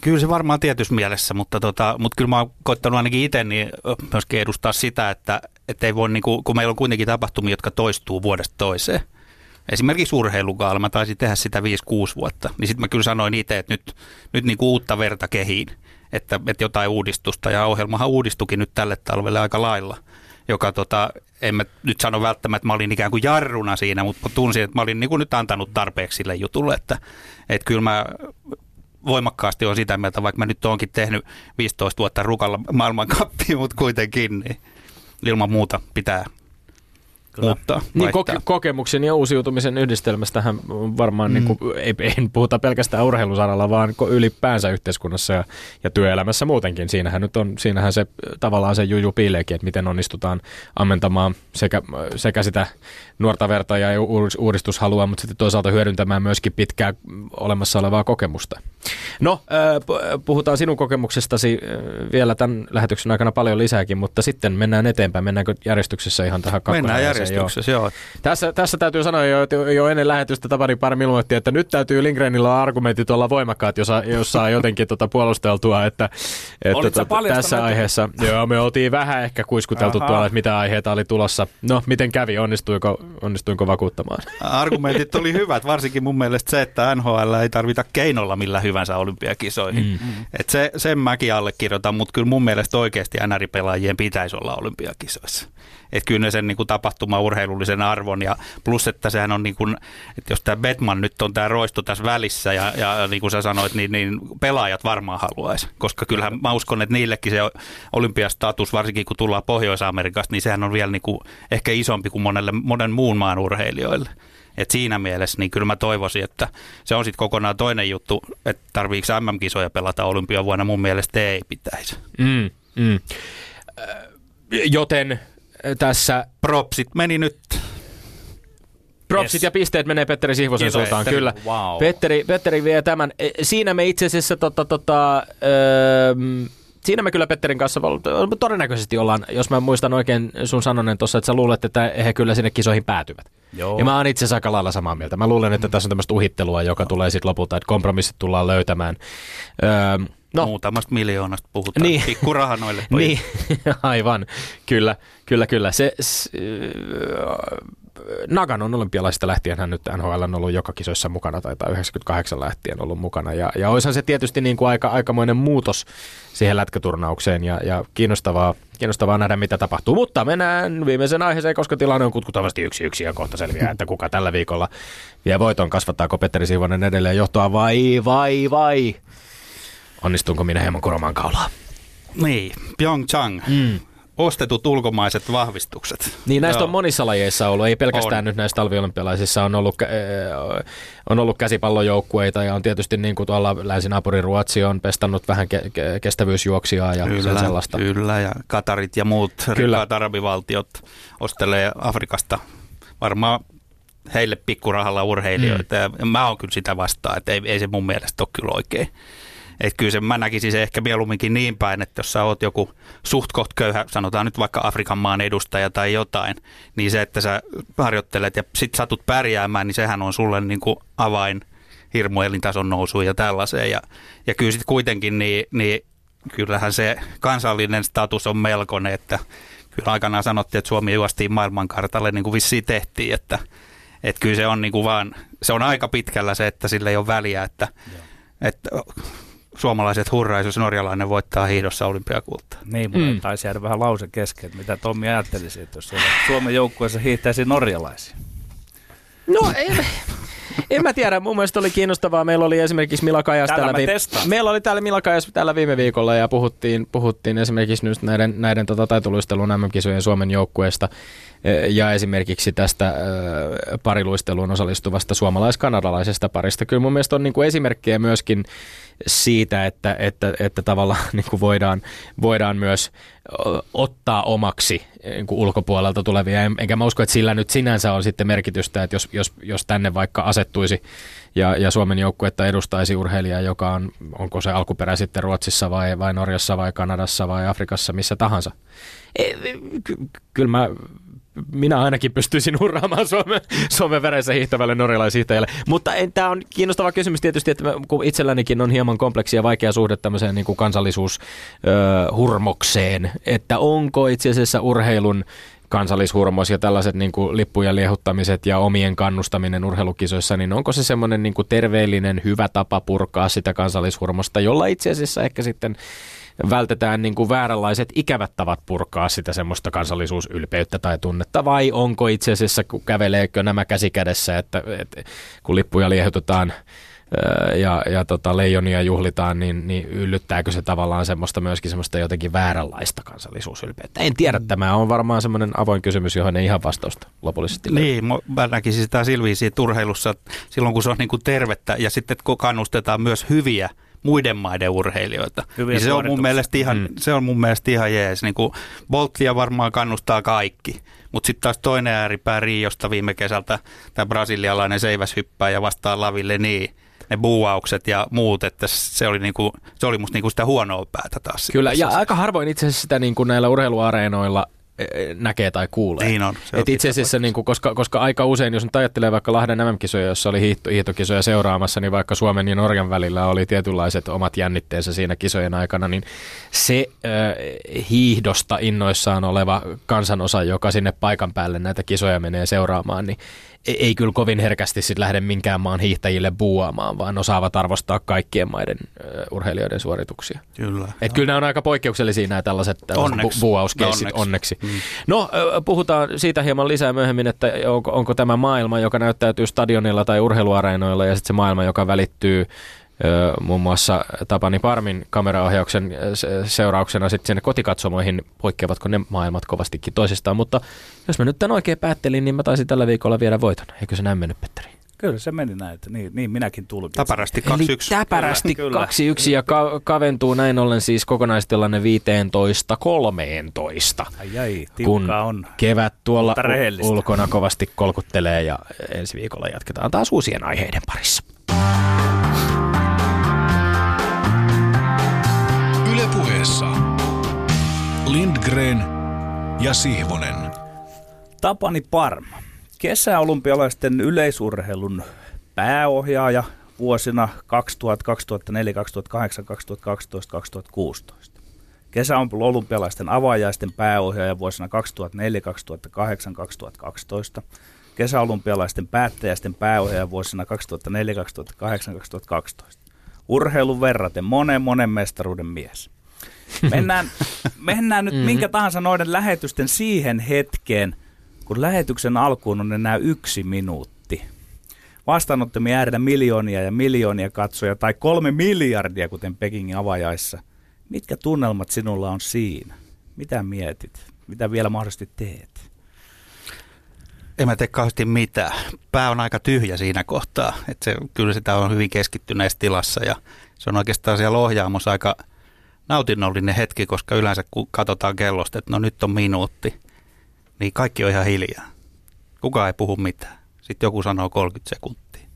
S2: Kyllä se varmaan tietyssä mielessä, mutta, tota, mutta kyllä mä oon koittanut ainakin itse niin myöskin edustaa sitä, että, ei voi, niin kuin, kun meillä on kuitenkin tapahtumia, jotka toistuu vuodesta toiseen. Esimerkiksi urheilukaalla, mä taisin tehdä sitä 5-6 vuotta, niin sitten mä kyllä sanoin itse, että nyt, nyt niin kuin uutta verta kehiin, että, että jotain uudistusta, ja ohjelmahan uudistukin nyt tälle talvelle aika lailla joka tota, en mä nyt sano välttämättä, että mä olin ikään kuin jarruna siinä, mutta tunsin, että mä olin niin kuin nyt antanut tarpeeksi sille jutulle, että, että kyllä mä voimakkaasti on sitä mieltä, vaikka mä nyt oonkin tehnyt 15 vuotta rukalla maailmankappia, mutta kuitenkin niin ilman muuta pitää muuttaa.
S3: Niin koke- kokemuksen ja uusiutumisen yhdistelmästähän varmaan, mm. niin kuin, ei, ei puhuta pelkästään urheilusaralla, vaan ylipäänsä yhteiskunnassa ja, ja työelämässä muutenkin. Siinähän nyt on, siinähän se tavallaan se juju piileekin, että miten onnistutaan ammentamaan sekä, sekä sitä nuorta verta ja uudistushalua, mutta sitten toisaalta hyödyntämään myöskin pitkää olemassa olevaa kokemusta. No, puhutaan sinun kokemuksestasi vielä tämän lähetyksen aikana paljon lisääkin, mutta sitten mennään eteenpäin. Mennäänkö järjestyksessä ihan tähän
S2: Mennään järjestyksessä järjestyksessä, joo.
S3: Tässä, tässä täytyy sanoa jo, että jo ennen lähetystä Tapani Parmi ilmoitti, että nyt täytyy Lindgrenillä olla argumentit olla voimakkaat, jos, jos saa jotenkin tota puolusteltua, että, että
S1: sä
S3: tota, tässä aiheessa, joo, me oltiin vähän ehkä kuiskuteltu
S1: Ahaa.
S3: tuolla, että mitä aiheita oli tulossa. No, miten kävi, onnistuiko, onnistuinko vakuuttamaan?
S2: Argumentit oli hyvät, varsinkin mun mielestä se, että NHL ei tarvita keinolla millä hyvänsä olympiakisoihin. Mm. Et se, sen mäkin allekirjoitan, mutta kyllä mun mielestä oikeasti NR-pelaajien pitäisi olla olympiakisoissa. Et kyllä sen niin kuin tapahtuma-urheilullisen arvon ja plus, että sehän on niin kuin, että jos tämä Betman nyt on tämä roisto tässä välissä ja, ja niin kuin sä sanoit, niin, niin pelaajat varmaan haluaisi, koska kyllähän mä uskon, että niillekin se olympiastatus, varsinkin kun tullaan Pohjois-Amerikasta, niin sehän on vielä niin kuin ehkä isompi kuin monelle, monen muun maan urheilijoille. Et siinä mielessä niin kyllä mä toivoisin, että se on sitten kokonaan toinen juttu, että tarviiko MM-kisoja pelata olympiavuonna, mun mielestä ei pitäisi.
S3: Mm, mm. Joten tässä
S2: Propsit meni nyt.
S3: propsit
S1: Yes.
S3: ja pisteet menee Petteri Sihvosen
S2: Kiitos,
S3: suuntaan,
S2: Petteri.
S3: kyllä.
S1: Wow.
S3: Petteri, Petteri vie tämän. E, Siinä me itse asiassa tota, tota, öö, Siinä me kyllä Petterin kanssa todennäköisesti ollaan, jos mä muistan oikein sun sanonen tuossa, että sä luulet, että he kyllä sinne kisoihin päätyvät.
S1: Joo.
S3: Ja mä oon itse asiassa aika lailla samaa mieltä. Mä luulen, että tässä on tämmöistä uhittelua, joka tulee sitten lopulta, että kompromissit tullaan löytämään. Öö,
S2: No. Muutamasta miljoonasta puhutaan.
S3: Niin.
S2: Niin. Pikkuraha noille
S3: niin,
S2: pojille.
S3: aivan. Kyllä, kyllä, kyllä. Se, s, Naganon olympialaisista lähtien hän nyt NHL on ollut joka kisoissa mukana, taitaa 98 lähtien ollut mukana. Ja, ja olisihan se tietysti niin kuin aika, aikamoinen muutos siihen lätkäturnaukseen ja, ja kiinnostavaa, kiinnostavaa nähdä, mitä tapahtuu. Mutta mennään viimeisen aiheeseen, koska tilanne on kutkutavasti yksi yksi ja kohta selviää, että kuka tällä viikolla vie voiton. Kasvattaako Petteri Siivonen edelleen johtoa vai, vai, vai? Onnistunko minä hieman kuromaan kaulaa?
S2: Niin, Pyeongchang. Mm. Ostetut ulkomaiset vahvistukset.
S3: Niin näistä
S2: Joo.
S3: on monissa lajeissa ollut, ei pelkästään
S2: On.
S3: nyt näistä talviolympialaisissa on ollut, äh, on ollut käsipallojoukkueita ja on tietysti niin kuin tuolla länsinaapurin Ruotsi on pestannut vähän ke- ke- kestävyysjuoksia ja
S2: Kyllä,
S3: sellaista.
S2: kyllä, ja Katarit ja muut
S3: Kyllä.
S2: rikkaat arabivaltiot ostelee Afrikasta varmaan heille pikkurahalla urheilijoita. Mm. Ja mä oon kyllä sitä vastaan, että ei, ei se mun mielestä ole kyllä oikein. Et kyllä se, mä näkisin se ehkä mieluumminkin niin päin, että jos sä oot joku suht koht köyhä, sanotaan nyt vaikka Afrikan maan edustaja tai jotain, niin se, että sä harjoittelet ja sit satut pärjäämään, niin sehän on sulle niin kuin avain hirmu elintason nousuun ja tällaiseen. Ja, ja kyllä sitten kuitenkin, niin, niin kyllähän se kansallinen status on melkoinen, että kyllä aikanaan sanottiin, että Suomi juostiin maailmankartalle niin kuin vissiin tehtiin, että, että kyllä se on niin kuin vaan, se on aika pitkällä se, että sillä ei ole väliä, että, että suomalaiset hurraa, jos norjalainen voittaa hiihdossa olympiakultaa.
S1: Niin, mutta
S3: Mm.
S1: taisi jäädä vähän lause kesken, mitä Tommi ajattelisi, että jos Suomen joukkueessa hiihtäisi norjalaisia.
S3: No en, en mä tiedä, mun mielestä oli kiinnostavaa. Meillä oli esimerkiksi Mila Kajas
S1: Täällä
S3: täällä,
S1: testaan.
S3: Meillä oli täällä Mila Kajas täällä viime viikolla ja puhuttiin, puhuttiin esimerkiksi nyt näiden, näiden tota, taitoluistelun MM-kisojen Suomen joukkueesta ja esimerkiksi tästä pariluisteluun osallistuvasta suomalais-kanadalaisesta parista. Kyllä mun mielestä on niin kuin esimerkkejä myöskin siitä, että, että, että tavallaan niin kuin voidaan, voidaan myös ottaa omaksi niin kuin ulkopuolelta tulevia. En- Enkä mä usko, että sillä nyt sinänsä on sitten merkitystä, että jos, jos, jos tänne vaikka asettuisi ja, ja Suomen joukkuetta edustaisi urheilija, joka on, onko se alkuperä sitten Ruotsissa vai, vai Norjassa vai Kanadassa vai Afrikassa, missä tahansa. E, ky- kyllä mä minä ainakin pystyisin hurraamaan Suomen, Suomen veressä hiihtävälle norjalaishiihtäjälle. Mutta tämä on kiinnostava kysymys tietysti, että kun itsellänikin on hieman kompleksi ja vaikea suhde tämmöiseen niin kuin kansallisuushurmokseen, että onko itse asiassa urheilun kansallishurmos ja tällaiset niin kuin lippujen liehuttamiset ja omien kannustaminen urheilukisoissa, niin onko se semmoinen niin terveellinen, hyvä tapa purkaa sitä kansallishurmosta, jolla itse asiassa ehkä sitten vältetään niin kuin vääränlaiset ikävät tavat purkaa sitä semmoista kansallisuusylpeyttä tai tunnetta, vai onko itse asiassa, kun käveleekö nämä käsi kädessä, että, että kun lippuja liehutetaan ja, ja tota, leijonia juhlitaan, niin, niin yllyttääkö se tavallaan semmoista myöskin semmoista jotenkin vääränlaista kansallisuusylpeyttä? En tiedä, tämä on varmaan semmoinen avoin kysymys, johon ei ihan vastausta lopullisesti löydy.
S2: Niin, mä- näkisin sitä silviisiä että urheilussa että silloin, kun se on niin kuin tervettä ja sitten kun kannustetaan myös hyviä muiden maiden urheilijoita.
S1: Hyviä
S2: niin se on mun mielestä ihan,
S3: Mm.
S2: mm. se on mun mielestä ihan jees. Niin kuin Bolttia varmaan kannustaa kaikki. Mutta sitten taas toinen ääripää Riosta viime kesältä, tämä brasilialainen seiväshyppää ja vastaa laville niin ne buuaukset ja muut, että se oli, niinku, se oli musta niinku sitä huonoa päätä taas.
S3: Kyllä, ja aika harvoin itse asiassa sitä niin kuin näillä urheiluareenoilla eh, näkee tai kuulee.
S2: Niin on. Se on
S3: Et itse asiassa, niin kuin, koska, koska aika usein, jos nyt ajattelee vaikka Lahden MM-kisoja, jossa oli hiihto, hiihtokisoja seuraamassa, niin vaikka Suomen ja Norjan välillä oli tietynlaiset omat jännitteensä siinä kisojen aikana, niin se äh, hiihdosta innoissaan oleva kansanosa, joka sinne paikan päälle näitä kisoja menee seuraamaan, niin ei, ei kyllä kovin herkästi sit lähde minkään maan hiihtäjille buuaamaan, vaan osaavat arvostaa kaikkien maiden urheilijoiden suorituksia.
S2: Kyllä.
S3: Et kyllä nämä on aika poikkeuksellisia nämä tällaiset, tällaiset
S2: Onneksi.
S3: bu-
S2: Onneksi.
S3: onneksi. Mm. No, puhutaan siitä hieman lisää myöhemmin, että onko, onko tämä maailma, joka näyttäytyy stadionilla tai urheiluareenoilla ja sitten se maailma, joka välittyy muun muassa Tapani Parmin kameraohjauksen seurauksena sitten sinne kotikatsomoihin, poikkeavatko ne maailmat kovastikin toisistaan, mutta jos mä nyt tämän oikein päättelin, niin mä taisin tällä viikolla viedä voiton. Eikö se näin mennyt, Petteri?
S1: Kyllä se meni näin, että niin, niin minäkin tulkitsin.
S2: Taparasti
S3: Eli
S2: 2-1.
S3: täpärästi
S1: Kyllä,
S3: 2-1 ja ka- kaventuu näin ollen siis kokonaistilanne 15-13.
S1: Ai ai,
S3: kun
S1: on.
S3: kevät tuolla ulkona kovasti kolkuttelee ja ensi viikolla jatketaan taas uusien aiheiden parissa.
S4: Ylepuheessa Lindgren ja Sihvonen.
S1: Tapani Parma, kesäolympialaisten yleisurheilun pääohjaaja vuosina 2000, 2004, 2008, 2012, 2016. Kesäolympialaisten avaajaisten pääohjaaja vuosina 2004, 2008, 2012. Kesäolympialaisten päättäjäisten pääohjaaja vuosina 2004, 2008, 2012. Urheilun verraten monen monen mestaruuden mies. Mennään, mennään nyt minkä tahansa noiden lähetysten siihen hetkeen, kun lähetyksen alkuun on enää yksi minuutti. Vastaanottamien äärellä miljoonia ja miljoonia katsoja tai kolme miljardia, kuten Pekingin avajaissa. Mitkä tunnelmat sinulla on siinä? Mitä mietit? Mitä vielä mahdollisesti teet?
S2: En mä tee kauheasti mitään. Pää on aika tyhjä siinä kohtaa. Että se, kyllä sitä on hyvin keskittyneessä tilassa ja se on oikeastaan siellä ohjaamossa aika nautinnollinen hetki, koska yleensä kun katsotaan kellosta, että no nyt on minuutti, niin kaikki on ihan hiljaa. Kukaan ei puhu mitään. Sitten joku sanoo 30 sekuntia,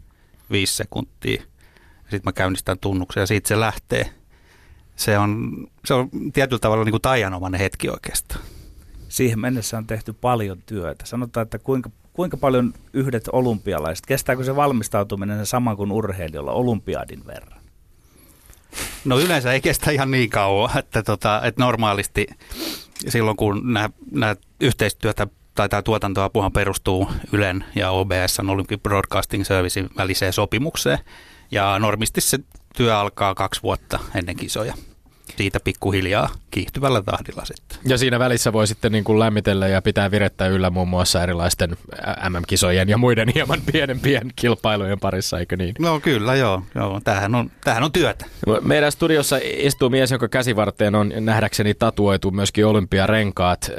S2: 5 sekuntia. Sitten mä käynnistän tunnuksen ja siitä se lähtee. Se on, se on tietyllä tavalla niin kuin taianomainen hetki oikeastaan.
S1: Siihen mennessä on tehty paljon työtä. Sanotaan, että kuinka, kuinka paljon yhdet olympialaiset, kestääkö se valmistautuminen sama kuin urheilijoilla olympiadin verran?
S2: No yleensä ei kestä ihan niin kauan, että, tota, että normaalisti silloin kun nämä, nämä yhteistyötä tai tämä tuotantoapuhan perustuu Ylen ja OBS, Olympic Broadcasting Servicein väliseen sopimukseen. Ja normisti se työ alkaa kaksi vuotta ennen kisoja. Siitä pikkuhiljaa kiihtyvällä tahdilla sitten.
S3: Ja siinä välissä voi sitten niin kuin lämmitellä ja pitää virettä yllä muun muassa erilaisten MM-kisojen ja muiden hieman pienempien kilpailujen parissa, eikö niin?
S2: No kyllä joo, joo. Tämähän, on, tämähän on työtä.
S3: Meidän studiossa istuu mies, jonka käsivarteen on nähdäkseni tatuoitu myöskin olympiarenkaat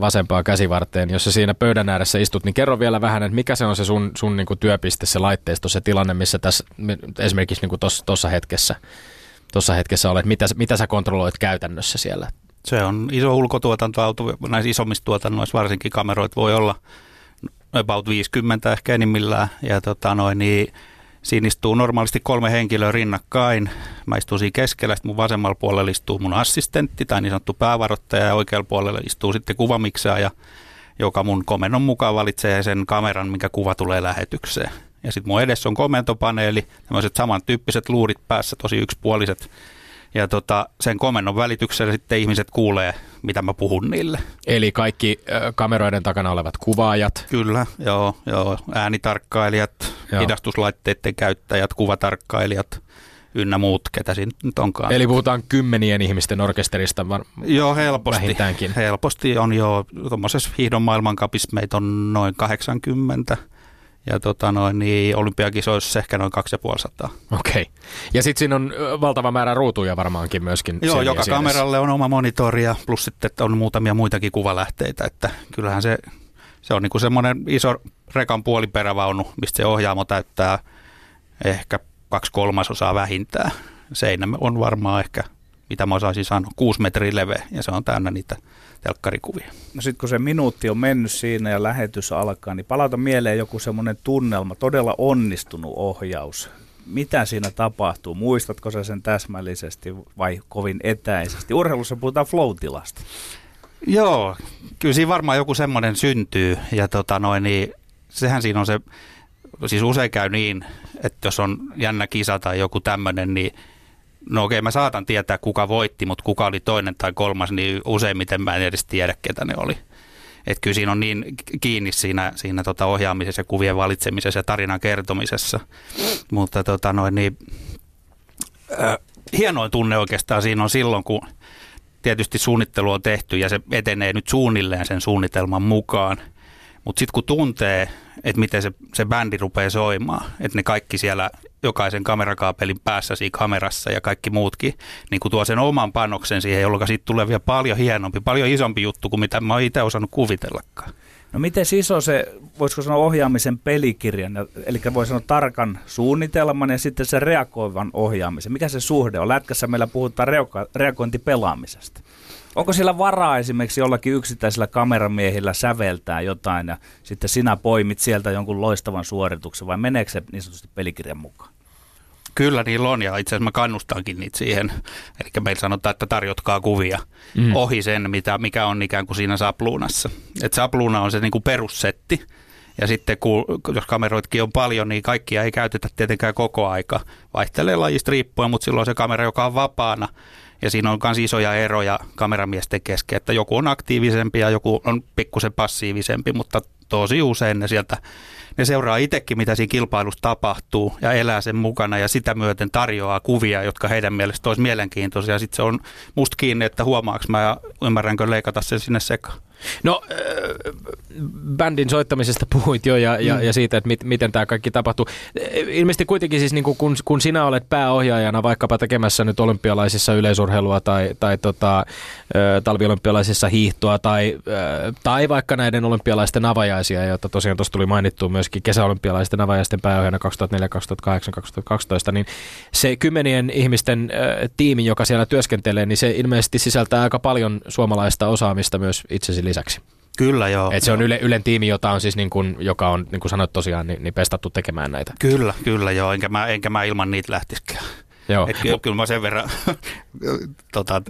S3: vasempaan käsivarteen. Jos sä siinä pöydän ääressä istut, niin kerro vielä vähän, että mikä se on se sun, sun niin kuin työpiste, se laitteisto, se tilanne, missä tässä esimerkiksi niin tuossa hetkessä, tossa hetkessä olet. Mitä, mitä sä kontrolloit käytännössä siellä?
S2: Se on iso ulkotuotantoauto, näissä isommissa tuotannoissa varsinkin kameroit voi olla about 50 ehkä enimmillään. Ja tota noin, niin siinä istuu normaalisti kolme henkilöä rinnakkain. Mä istun siinä keskellä, sitten mun vasemmalla puolella istuu mun assistentti tai niin sanottu päävaroittaja ja oikealla puolella istuu sitten kuvamiksaaja, joka mun komennon mukaan valitsee sen kameran, minkä kuva tulee lähetykseen. Ja sitten mun edessä on komentopaneeli, tämmöiset samantyyppiset luurit päässä, tosi yksipuoliset. Ja tota, sen komennon välityksellä sitten ihmiset kuulee, mitä mä puhun niille.
S3: Eli kaikki ö, kameroiden takana olevat kuvaajat.
S2: Kyllä, joo, joo. äänitarkkailijat,
S3: joo.
S2: hidastuslaitteiden käyttäjät, kuvatarkkailijat ynnä muut, ketä siinä nyt onkaan.
S3: Eli puhutaan kymmenien ihmisten orkesterista. Var-
S2: joo, helposti.
S3: vähintäänkin.
S2: Helposti on jo, tuommoisessa hiihdon maailmankapissa meitä on noin 80 ja tota noin, niin olympiakisoissa ehkä noin 250.
S3: Okei. Okay. Ja sitten siinä on valtava määrä ruutuja varmaankin myöskin.
S2: Joo, joka
S3: siinä.
S2: kameralle on oma monitori ja plus sitten että on muutamia muitakin kuvalähteitä, että kyllähän se, se on niinku semmoinen iso rekan puoliperävaunu, mistä se ohjaamo täyttää ehkä kaksi kolmasosaa vähintään. Seinä on varmaan ehkä, mitä mä osaisin sanoa, kuusi metriä leveä ja se on täynnä niitä telkkarikuvia.
S1: No sitten kun se minuutti on mennyt siinä ja lähetys alkaa, niin palauta mieleen joku semmoinen tunnelma, todella onnistunut ohjaus. Mitä siinä tapahtuu? Muistatko sä sen täsmällisesti vai kovin etäisesti? Urheilussa puhutaan flow-tilasta.
S2: Joo, kyllä siinä varmaan joku semmoinen syntyy ja tota noin, niin sehän siinä on se, siis usein käy niin, että jos on jännä kisa tai joku tämmöinen, niin no okei, mä saatan tietää kuka voitti, mutta kuka oli toinen tai kolmas, niin useimmiten mä en edes tiedä, ketä ne oli. Että kyllä siinä on niin kiinni siinä, siinä tota ohjaamisessa ja kuvien valitsemisessa ja tarinan kertomisessa. Mutta tota noin, niin, äh, hienoin tunne oikeastaan siinä on silloin, kun tietysti suunnittelu on tehty ja se etenee nyt suunnilleen sen suunnitelman mukaan. Mutta sitten kun tuntee, että miten se, se bändi rupeaa soimaan, että ne kaikki siellä jokaisen kamerakaapelin päässä siinä kamerassa ja kaikki muutkin, niin kun tuo sen oman panoksen siihen, jolloin siitä tulee vielä paljon hienompi, paljon isompi juttu kuin mitä mä oon itse osannut kuvitellakaan.
S1: No miten iso se, voisiko sanoa ohjaamisen pelikirjan, eli voi sanoa tarkan suunnitelman ja sitten se reagoivan ohjaamisen. Mikä se suhde on? Lätkässä meillä puhutaan reagointipelaamisesta. Onko siellä varaa esimerkiksi jollakin yksittäisellä kameramiehillä säveltää jotain ja sitten sinä poimit sieltä jonkun loistavan suorituksen vai meneekö se niin sanotusti pelikirjan mukaan?
S2: Kyllä niillä on ja itse asiassa mä kannustankin niitä siihen. Eli meillä sanotaan, että tarjotkaa kuvia mm. ohi sen, mitä, mikä on ikään kuin siinä sapluunassa. Et sapluuna on se niin kuin perussetti. Ja sitten kun, jos kameroitkin on paljon, niin kaikkia ei käytetä tietenkään koko aika. Vaihtelee lajista riippuen, mutta silloin se kamera, joka on vapaana, ja siinä on myös isoja eroja kameramiesten kesken, että joku on aktiivisempi ja joku on pikkusen passiivisempi, mutta tosi usein ne sieltä ne seuraa itsekin, mitä siinä kilpailussa tapahtuu ja elää sen mukana ja sitä myöten tarjoaa kuvia, jotka heidän mielestä olisi mielenkiintoisia. Sitten se on musta kiinni, että huomaaks mä ja ymmärränkö leikata sen sinne sekaan.
S3: No, äh, bändin soittamisesta puhuit jo ja, ja, mm. ja siitä, että mit, miten tämä kaikki tapahtuu. Ilmeisesti kuitenkin siis, niin kun, kun sinä olet pääohjaajana vaikkapa tekemässä nyt olympialaisissa yleisurheilua tai, tai tota, talviolympialaisissa hiihtoa tai, tai vaikka näiden olympialaisten avajaisia, joita tosiaan tuossa tuli mainittu myöskin kesäolympialaisten avajaisten pääohjaajana 2004, 2008, 2012, niin se kymmenien ihmisten tiimi, joka siellä työskentelee, niin se ilmeisesti sisältää aika paljon suomalaista osaamista myös itsesi lisäksi.
S2: Kyllä joo.
S3: Et se on Yle, Ylen tiimi, jota on siis niin kuin, joka on, niin kuin sanoit tosiaan, niin, niin pestattu tekemään näitä.
S2: Kyllä, kyllä joo, enkä mä, enkä mä ilman niitä lähtisikään. Joo. Et kyllä, kyllä mä sen verran tota,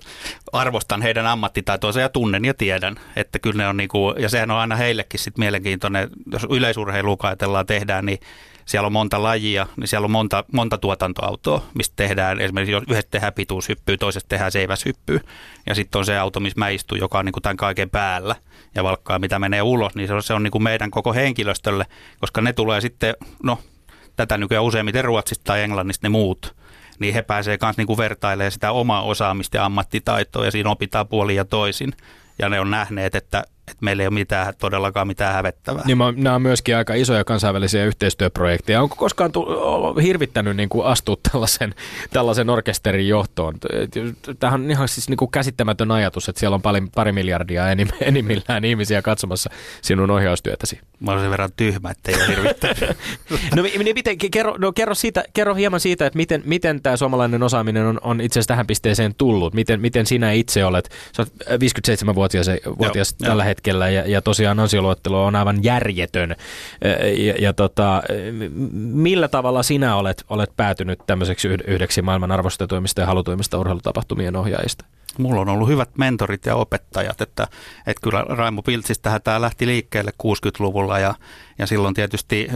S2: arvostan heidän ammattitaitoansa ja tunnen ja tiedän, että kyllä ne on niinku, ja sehän on aina heillekin sit mielenkiintoinen, jos yleisurheilua ajatellaan tehdään, niin siellä on monta lajia, niin siellä on monta, monta tuotantoautoa, mistä tehdään, esimerkiksi jos yhdessä tehdään pituushyppyä, toisesta tehdään seiväshyppyä, ja sitten on se auto, missä mä istun, joka on niin kuin tämän kaiken päällä, ja valkkaa, mitä menee ulos, niin se on, se on niin kuin meidän koko henkilöstölle, koska ne tulee sitten, no tätä nykyään useimmiten Ruotsista tai Englannista ne muut, niin he pääsee myös niin vertailemaan sitä omaa osaamista ja ammattitaitoa, ja siinä opitaan puolin ja toisin. Ja ne on nähneet, että että meillä ei ole mitään, todellakaan mitään hävettävää.
S3: Niin nämä on myöskin aika isoja kansainvälisiä yhteistyöprojekteja. Onko koskaan tu- hirvittänyt niin kuin astua tällaisen, tällaisen orkesterin johtoon? Tämähän on ihan siis niin kuin käsittämätön ajatus, että siellä on pari, pari miljardia enim, enimmillään ihmisiä katsomassa sinun ohjaustyötäsi.
S2: Mä olen sen verran tyhmä, että ei ole hirvittänyt.
S3: no, niin miten, kerro, no, kerro, siitä, kerro hieman siitä, että miten, miten tämä suomalainen osaaminen on, on itse asiassa tähän pisteeseen tullut. Miten, miten sinä itse olet, sä olet 57-vuotias vuotias Joo, tällä jo. hetkellä hetkellä ja, ja tosiaan ansioluettelo on aivan järjetön. Ja, ja tota, millä tavalla sinä olet, olet päätynyt tämmöiseksi yhdeksi maailman arvostetuimmista ja halutuimmista urheilutapahtumien ohjaajista?
S2: Mulla on ollut hyvät mentorit ja opettajat, että, että kyllä Raimo Piltsistähän tämä lähti liikkeelle 60-luvulla ja, ja silloin tietysti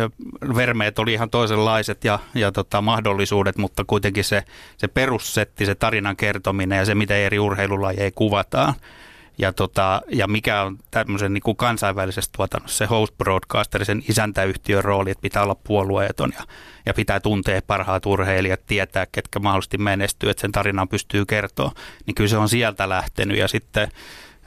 S2: vermeet oli ihan toisenlaiset ja, ja tota, mahdollisuudet, mutta kuitenkin se, se perussetti, se tarinan kertominen ja se, miten eri urheilulajeja kuvataan, ja, tota, ja mikä on tämmöisen niin kuin kansainvälisessä tuotannossa se host broadcaster, sen isäntäyhtiön rooli, että pitää olla puolueeton ja, ja pitää tuntea parhaat urheilijat, tietää, ketkä mahdollisesti menestyy, että sen tarinan pystyy kertoa, niin kyllä se on sieltä lähtenyt ja sitten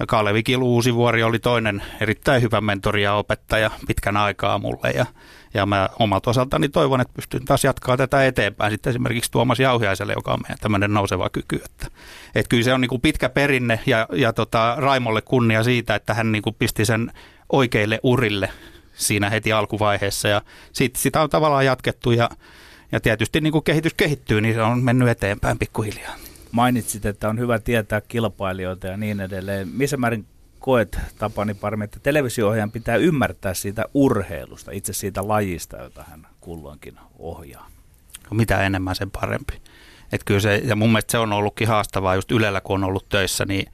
S2: Kalevi Kilu oli toinen erittäin hyvä mentori ja opettaja pitkän aikaa mulle ja, ja mä omalta osaltani toivon, että pystyn taas jatkaa tätä eteenpäin sitten esimerkiksi Tuomas Jauhiaiselle, joka on meidän tämmöinen nouseva kyky. Että, että kyllä se on niin pitkä perinne ja, ja tota, Raimolle kunnia siitä, että hän niin pisti sen oikeille urille siinä heti alkuvaiheessa ja sit, sitä on tavallaan jatkettu ja, ja tietysti niin kuin kehitys kehittyy, niin se on mennyt eteenpäin pikkuhiljaa.
S1: Mainitsit, että on hyvä tietää kilpailijoita ja niin edelleen. Missä määrin koet, Tapani Parmi, että televisio pitää ymmärtää siitä urheilusta, itse siitä lajista, jota hän kulloinkin ohjaa?
S2: Mitä enemmän, sen parempi. Et kyllä se, ja mun mielestä se on ollutkin haastavaa just Ylellä, kun on ollut töissä, niin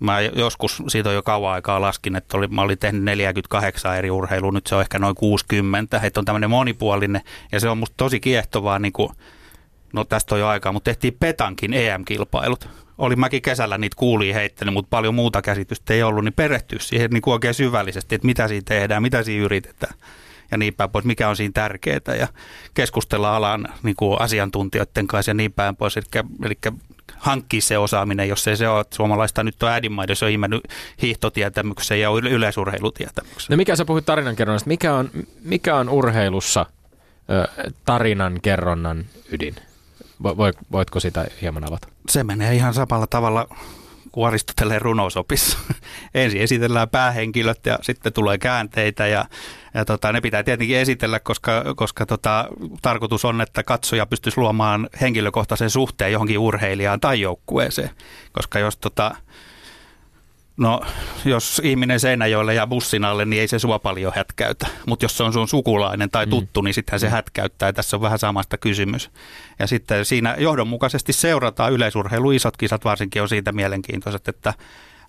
S2: Mä joskus, siitä on jo kauan aikaa laskin, että oli, mä olin tehnyt 48 eri urheilua, nyt se on ehkä noin 60, että on tämmöinen monipuolinen ja se on musta tosi kiehtovaa, niin kuin, no tästä on jo aikaa, mutta tehtiin Petankin EM-kilpailut. Olin mäkin kesällä niitä kuuliin heittänyt, mutta paljon muuta käsitystä ei ollut, niin perehtyä siihen niin kuin oikein syvällisesti, että mitä siinä tehdään, mitä siinä yritetään ja niin päin pois, mikä on siinä tärkeää ja keskustella alan niin kuin asiantuntijoiden kanssa ja niin päin pois. Eli, eli hankkia se osaaminen, jos ei se ole, että suomalaista nyt on äidinmaidossa, on imennyt hiihtotietämyksen ja yleisurheilutietämyksen.
S3: No mikä sä puhuit tarinankerronnasta, mikä on, mikä on urheilussa ö, tarinan kerronnan ydin? Voitko sitä hieman avata?
S2: Se menee ihan samalla tavalla kuin Aristoteleen runousopissa. Ensin esitellään päähenkilöt ja sitten tulee käänteitä ja, ja tota, ne pitää tietenkin esitellä, koska, koska tota, tarkoitus on, että katsoja pystyisi luomaan henkilökohtaisen suhteen johonkin urheilijaan tai joukkueeseen. Koska jos tota, No, jos ihminen Seinäjoelle ja bussin alle, niin ei se sua paljon hätkäytä. Mutta jos se on sun sukulainen tai mm. tuttu, mm. niin sittenhän se hätkäyttää. Tässä on vähän samasta kysymys. Ja sitten siinä johdonmukaisesti seurataan yleisurheilu. Isot kisat varsinkin on siitä mielenkiintoiset, että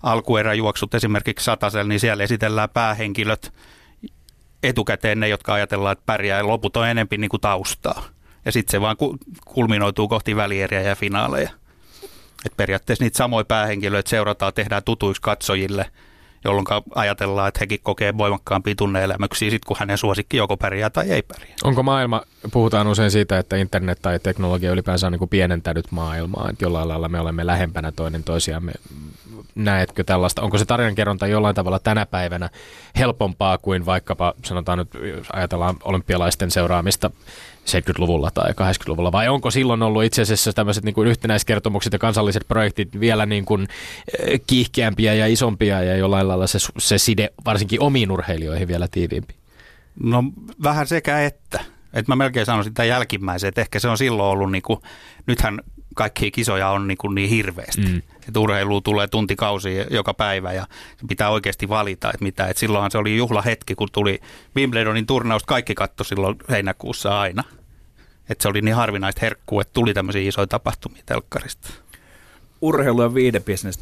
S2: alkueräjuoksut esimerkiksi satasella, niin siellä esitellään päähenkilöt etukäteen ne, jotka ajatellaan, että pärjää ja loput on enempi niin kuin taustaa. Ja sitten se vaan kulminoituu kohti välieriä ja finaaleja. Et periaatteessa niitä samoja päähenkilöitä seurataan, tehdään tutuiksi katsojille, jolloin ajatellaan, että hekin kokee voimakkaampia tunneelämyksiä sit kun hänen suosikki joko pärjää tai ei pärjää.
S3: Onko maailma, puhutaan usein siitä, että internet tai teknologia ylipäänsä on niin kuin pienentänyt maailmaa, että jollain lailla me olemme lähempänä toinen toisiamme. Näetkö tällaista? Onko se tarinankerronta jollain tavalla tänä päivänä helpompaa kuin vaikkapa, sanotaan nyt, ajatellaan olympialaisten seuraamista 70-luvulla tai 80-luvulla, vai onko silloin ollut itse asiassa tämmöiset niin kuin yhtenäiskertomukset ja kansalliset projektit vielä niin kuin eh, kiihkeämpiä ja isompia ja jollain lailla se, se side varsinkin omiin urheilijoihin vielä tiiviimpi?
S2: No vähän sekä että. Että mä melkein sanoisin tämän jälkimmäisen, että ehkä se on silloin ollut, niin kuin, nythän kaikkia kisoja on niin, kuin niin hirveästi. Mm. Että urheilu tulee tuntikausi joka päivä ja pitää oikeasti valita, että mitä. Että silloinhan se oli juhlahetki, kun tuli Wimbledonin turnaus, kaikki katto silloin heinäkuussa aina. Että se oli niin harvinaista herkkua, että tuli tämmöisiä isoja tapahtumia telkkarista.
S1: Urheilu ja viidebisnes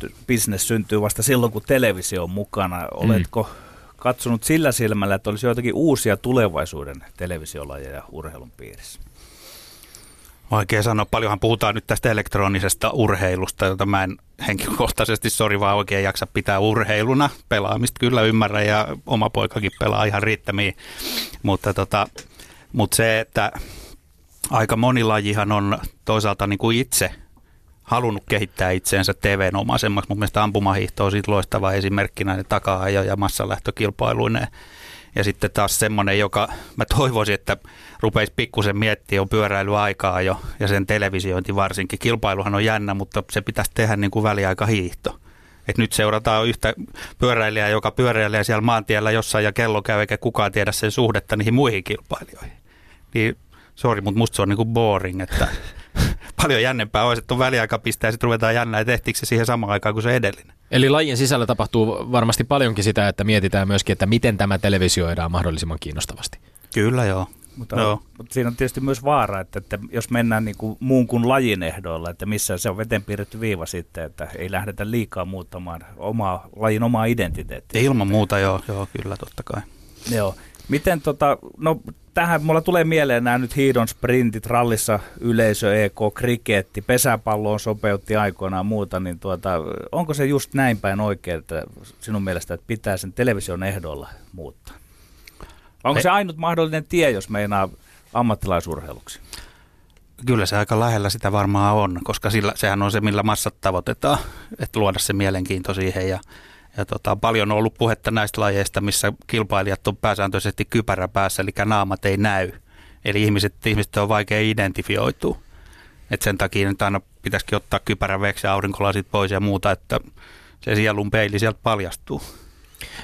S1: syntyy vasta silloin, kun televisio on mukana. Oletko mm. katsonut sillä silmällä, että olisi joitakin uusia tulevaisuuden televisiolajeja urheilun piirissä?
S2: Vaikea sanoa. Paljonhan puhutaan nyt tästä elektronisesta urheilusta, jota mä en henkilökohtaisesti, sori vaan oikein jaksa pitää urheiluna. Pelaamista kyllä ymmärrän ja oma poikakin pelaa ihan riittämiin. Mutta, tota, mutta se, että aika moni lajihan on toisaalta niin kuin itse halunnut kehittää itseensä TVn omaisemmaksi. Mun mielestä ampumahiihto on siitä loistava esimerkkinä ne taka-ajo ja massalähtökilpailuineen. Ja sitten taas semmoinen, joka mä toivoisin, että rupeisi pikkusen miettiä on pyöräilyaikaa jo ja sen televisiointi varsinkin. Kilpailuhan on jännä, mutta se pitäisi tehdä niin kuin väliaikahiihto. Et nyt seurataan yhtä pyöräilijää, joka pyöräilee siellä maantiellä jossain ja kello käy eikä kukaan tiedä sen suhdetta niihin muihin kilpailijoihin. Niin Sori, mutta musta se on niinku boring, että paljon jännempää olisi, että on väliaikapiste ja sitten ruvetaan jännää, että tehtiinkö se siihen samaan aikaan kuin se edellinen.
S3: Eli lajin sisällä tapahtuu varmasti paljonkin sitä, että mietitään myöskin, että miten tämä televisioidaan mahdollisimman kiinnostavasti.
S2: Kyllä joo.
S1: Mutta, joo. mutta siinä on tietysti myös vaara, että, että jos mennään niin kuin muun kuin lajin ehdoilla, että missä se on veteen piirretty viiva sitten, että ei lähdetä liikaa muuttamaan omaa, lajin omaa identiteettiä.
S2: Ilman muuta joo, joo, kyllä totta kai.
S1: Joo. Miten tota, no tähän mulla tulee mieleen nämä nyt hiidon sprintit, rallissa yleisö, EK, kriketti, pesäpalloon sopeutti aikoinaan muuta, niin tuota, onko se just näin päin oikein, että sinun mielestä, että pitää sen television ehdolla muuttaa? Onko se ainut mahdollinen tie, jos meinaa ammattilaisurheiluksi?
S2: Kyllä se aika lähellä sitä varmaan on, koska sillä, sehän on se, millä massat tavoitetaan, että luoda se mielenkiinto siihen ja ja tota, paljon on ollut puhetta näistä lajeista, missä kilpailijat on pääsääntöisesti kypärä päässä, eli naamat ei näy. Eli ihmiset, ihmiset on vaikea identifioitua. Et sen takia nyt aina pitäisikin ottaa kypärä veksi aurinkolasit pois ja muuta, että se sielun peili sieltä paljastuu.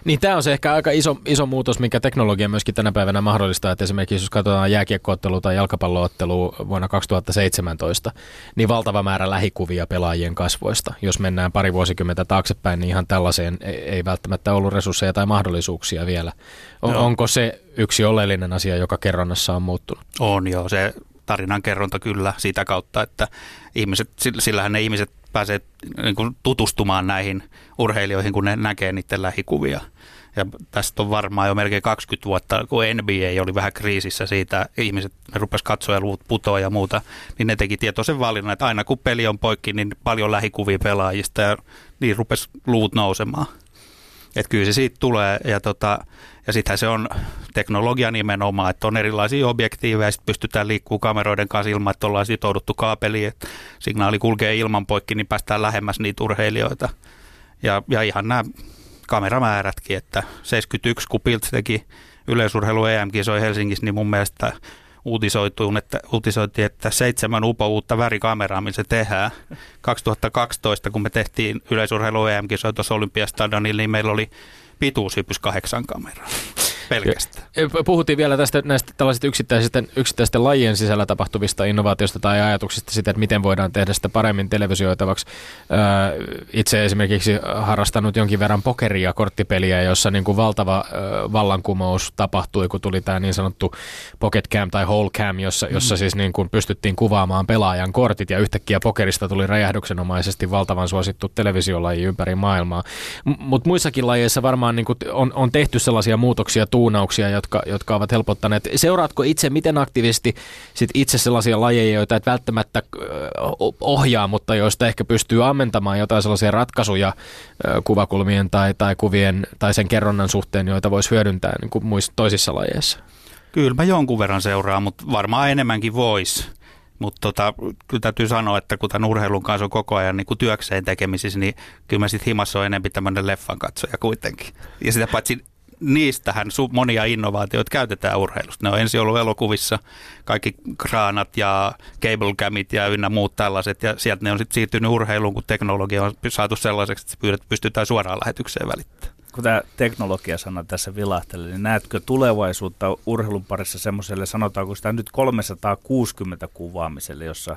S3: Niin tämä on se ehkä aika iso, iso muutos, mikä teknologia myöskin tänä päivänä mahdollistaa, että esimerkiksi jos katsotaan jääkiekkoottelua tai jalkapalloottelua vuonna 2017, niin valtava määrä lähikuvia pelaajien kasvoista. Jos mennään pari vuosikymmentä taaksepäin, niin ihan tällaiseen ei välttämättä ollut resursseja tai mahdollisuuksia vielä. On, onko se yksi oleellinen asia, joka kerronnassa on muuttunut?
S2: On joo, se tarinan kerronta kyllä sitä kautta, että ihmiset, sillähän ne ihmiset pääsee niin kuin tutustumaan näihin urheilijoihin, kun ne näkee niiden lähikuvia. Ja tästä on varmaan jo melkein 20 vuotta, kun NBA oli vähän kriisissä siitä, ihmiset ne rupes katsojaluvut putoa ja muuta, niin ne teki tietoisen valinnan, että aina kun peli on poikki, niin paljon lähikuvia pelaajista ja niin rupes luvut nousemaan. Että kyllä se siitä tulee ja, tota, ja sittenhän se on teknologia nimenomaan, että on erilaisia objektiiveja ja sitten pystytään liikkuu kameroiden kanssa ilman, että ollaan sitouduttu kaapeliin, että signaali kulkee ilman poikki, niin päästään lähemmäs niitä urheilijoita. Ja, ja ihan nämä kameramäärätkin, että 71 kun teki yleisurheilu EM-kisoi Helsingissä, niin mun mielestä uutisoituun, että, uutisoitiin, että seitsemän upo uutta värikameraa, millä se tehdään. 2012, kun me tehtiin yleisurheilu EM-kisoja Olympiastadionilla, niin meillä oli pituushypys kahdeksan kameraa pelkästään.
S3: Puhuttiin vielä tästä näistä tällaisista yksittäisistä, yksittäisten lajien sisällä tapahtuvista innovaatioista tai ajatuksista sitä, että miten voidaan tehdä sitä paremmin televisioitavaksi. Itse esimerkiksi harrastanut jonkin verran pokeria, korttipeliä, jossa niin kuin valtava vallankumous tapahtui, kun tuli tämä niin sanottu pocket cam tai whole cam, jossa, jossa mm. siis niin kuin pystyttiin kuvaamaan pelaajan kortit ja yhtäkkiä pokerista tuli räjähdyksenomaisesti valtavan suosittu televisiolaji ympäri maailmaa. Mutta muissakin lajeissa varmaan niin kuin on, on tehty sellaisia muutoksia tuunauksia, jotka, jotka ovat helpottaneet. Seuraatko itse miten aktiivisesti sit itse sellaisia lajeja, joita et välttämättä ohjaa, mutta joista ehkä pystyy ammentamaan jotain sellaisia ratkaisuja kuvakulmien tai, tai kuvien tai sen kerronnan suhteen, joita voisi hyödyntää niin kuin muissa toisissa lajeissa?
S2: Kyllä mä jonkun verran seuraan, mutta varmaan enemmänkin voisi. Mutta tota, kyllä täytyy sanoa, että kun tämän urheilun kanssa on koko ajan niin työkseen tekemisissä, niin kyllä mä sitten himassa on enemmän tämmöinen leffan katsoja kuitenkin. Ja sitä paitsi niistähän monia innovaatioita käytetään urheilusta. Ne on ensin ollut elokuvissa, kaikki kraanat ja cable camit ja ynnä muut tällaiset, ja sieltä ne on sitten siirtynyt urheiluun, kun teknologia on saatu sellaiseksi, että pystytään suoraan lähetykseen välittämään.
S1: Kun tämä teknologia-sana tässä vilahtelee, niin näetkö tulevaisuutta urheilun parissa semmoiselle, sanotaanko sitä nyt 360 kuvaamiselle, jossa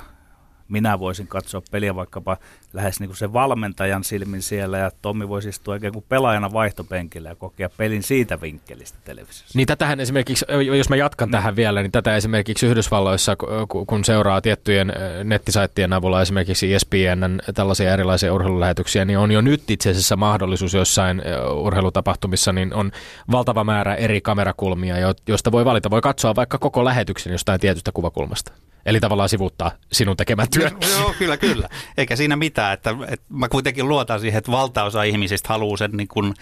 S1: minä voisin katsoa peliä vaikkapa lähes niin kuin sen valmentajan silmin siellä ja Tommi voisi istua ikään kuin pelaajana vaihtopenkillä ja kokea pelin siitä vinkkelistä televisiossa.
S3: Niin tätähän esimerkiksi, jos mä jatkan mm. tähän vielä, niin tätä esimerkiksi Yhdysvalloissa, kun seuraa tiettyjen nettisaittien avulla esimerkiksi ESPN tällaisia erilaisia urheilulähetyksiä, niin on jo nyt itse asiassa mahdollisuus jossain urheilutapahtumissa, niin on valtava määrä eri kamerakulmia, joista voi valita. Voi katsoa vaikka koko lähetyksen jostain tietystä kuvakulmasta. Eli tavallaan sivuuttaa sinun tekemät työt.
S2: Joo, kyllä, kyllä. Eikä siinä mitään. Että, että mä kuitenkin luotan siihen, että valtaosa ihmisistä haluaa sen niin kuin,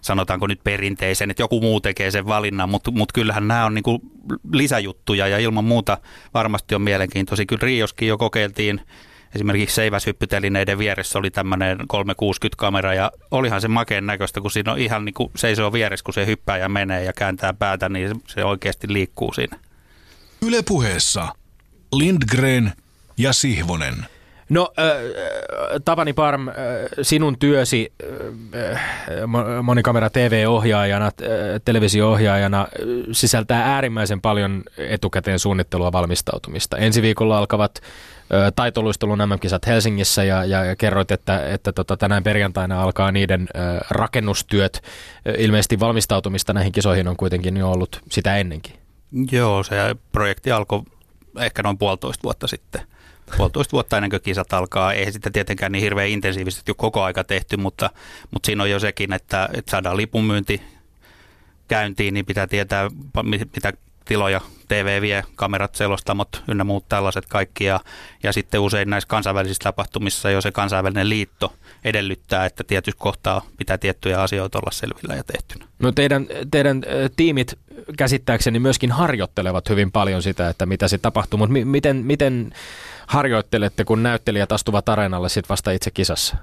S2: sanotaanko nyt perinteisen, että joku muu tekee sen valinnan, mutta, mutta kyllähän nämä on niin kuin lisäjuttuja ja ilman muuta varmasti on mielenkiintoisia. Kyllä Rioskin jo kokeiltiin esimerkiksi seiväshyppytelineiden vieressä oli tämmöinen 360-kamera ja olihan se makeen näköistä, kun siinä on ihan niin kuin seisoo vieressä, kun se hyppää ja menee ja kääntää päätä, niin se oikeasti liikkuu siinä.
S4: Ylepuheessa Lindgren ja Sihvonen.
S3: No, äh, Tapani Parm, äh, sinun työsi äh, monikamera TV-ohjaajana, äh, televisio-ohjaajana äh, sisältää äärimmäisen paljon etukäteen suunnittelua valmistautumista. Ensi viikolla alkavat äh, taitoluistelun MM-kisat Helsingissä ja, ja, ja kerroit, että, että tota, tänään perjantaina alkaa niiden äh, rakennustyöt. Äh, ilmeisesti valmistautumista näihin kisoihin on kuitenkin jo ollut sitä ennenkin.
S2: Joo, se projekti alkoi ehkä noin puolitoista vuotta sitten. Puolitoista vuotta ennen kuin kisat alkaa. Ei sitä tietenkään niin hirveän intensiivisesti jo koko aika tehty, mutta, mutta siinä on jo sekin, että, että saadaan lipunmyynti käyntiin, niin pitää tietää, mitä tiloja TV vie, kamerat, selostamot ynnä muut tällaiset kaikki. Ja, ja sitten usein näissä kansainvälisissä tapahtumissa jo se kansainvälinen liitto edellyttää, että tietyssä kohtaa pitää tiettyjä asioita olla selvillä ja tehtynä.
S3: No teidän, teidän tiimit käsittääkseni myöskin harjoittelevat hyvin paljon sitä, että mitä se tapahtuu, mutta mi- miten, miten harjoittelette, kun näyttelijät astuvat areenalle sitten vasta itse kisassa?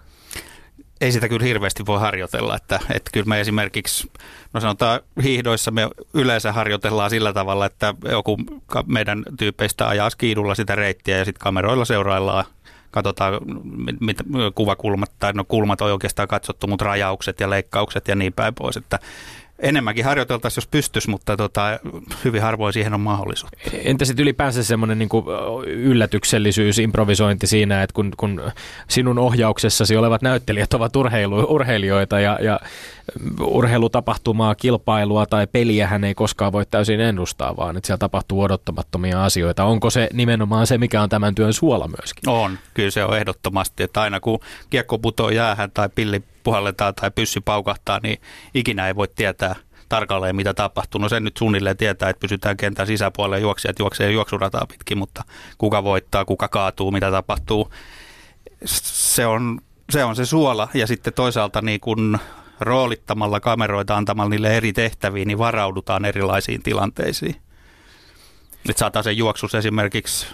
S2: Ei sitä kyllä hirveästi voi harjoitella. Että, että kyllä me esimerkiksi, no sanotaan hiihdoissa me yleensä harjoitellaan sillä tavalla, että joku meidän tyypeistä ajaa skiidulla sitä reittiä ja sitten kameroilla seuraillaan katsotaan mitä kuvakulmat, tai no kulmat on oikeastaan katsottu, mutta rajaukset ja leikkaukset ja niin päin pois, että enemmänkin harjoiteltaisiin, jos pystyisi, mutta tota, hyvin harvoin siihen on mahdollisuus.
S3: Entä sitten ylipäänsä semmoinen niin yllätyksellisyys, improvisointi siinä, että kun, kun sinun ohjauksessasi olevat näyttelijät ovat urheilu, urheilijoita ja, ja urheilutapahtumaa, kilpailua tai peliä hän ei koskaan voi täysin ennustaa, vaan että siellä tapahtuu odottamattomia asioita. Onko se nimenomaan se, mikä on tämän työn suola myöskin?
S2: On, kyllä se on ehdottomasti, että aina kun kiekko putoo jäähän tai pilli puhalletaan tai pyssy paukahtaa, niin ikinä ei voi tietää tarkalleen, mitä tapahtuu. No sen nyt suunnilleen tietää, että pysytään kentän sisäpuolella ja juoksijat juoksee juoksurataa pitkin, mutta kuka voittaa, kuka kaatuu, mitä tapahtuu, se on se, on se suola. Ja sitten toisaalta niin kun roolittamalla kameroita antamalla niille eri tehtäviin, niin varaudutaan erilaisiin tilanteisiin. Nyt sen juoksus esimerkiksi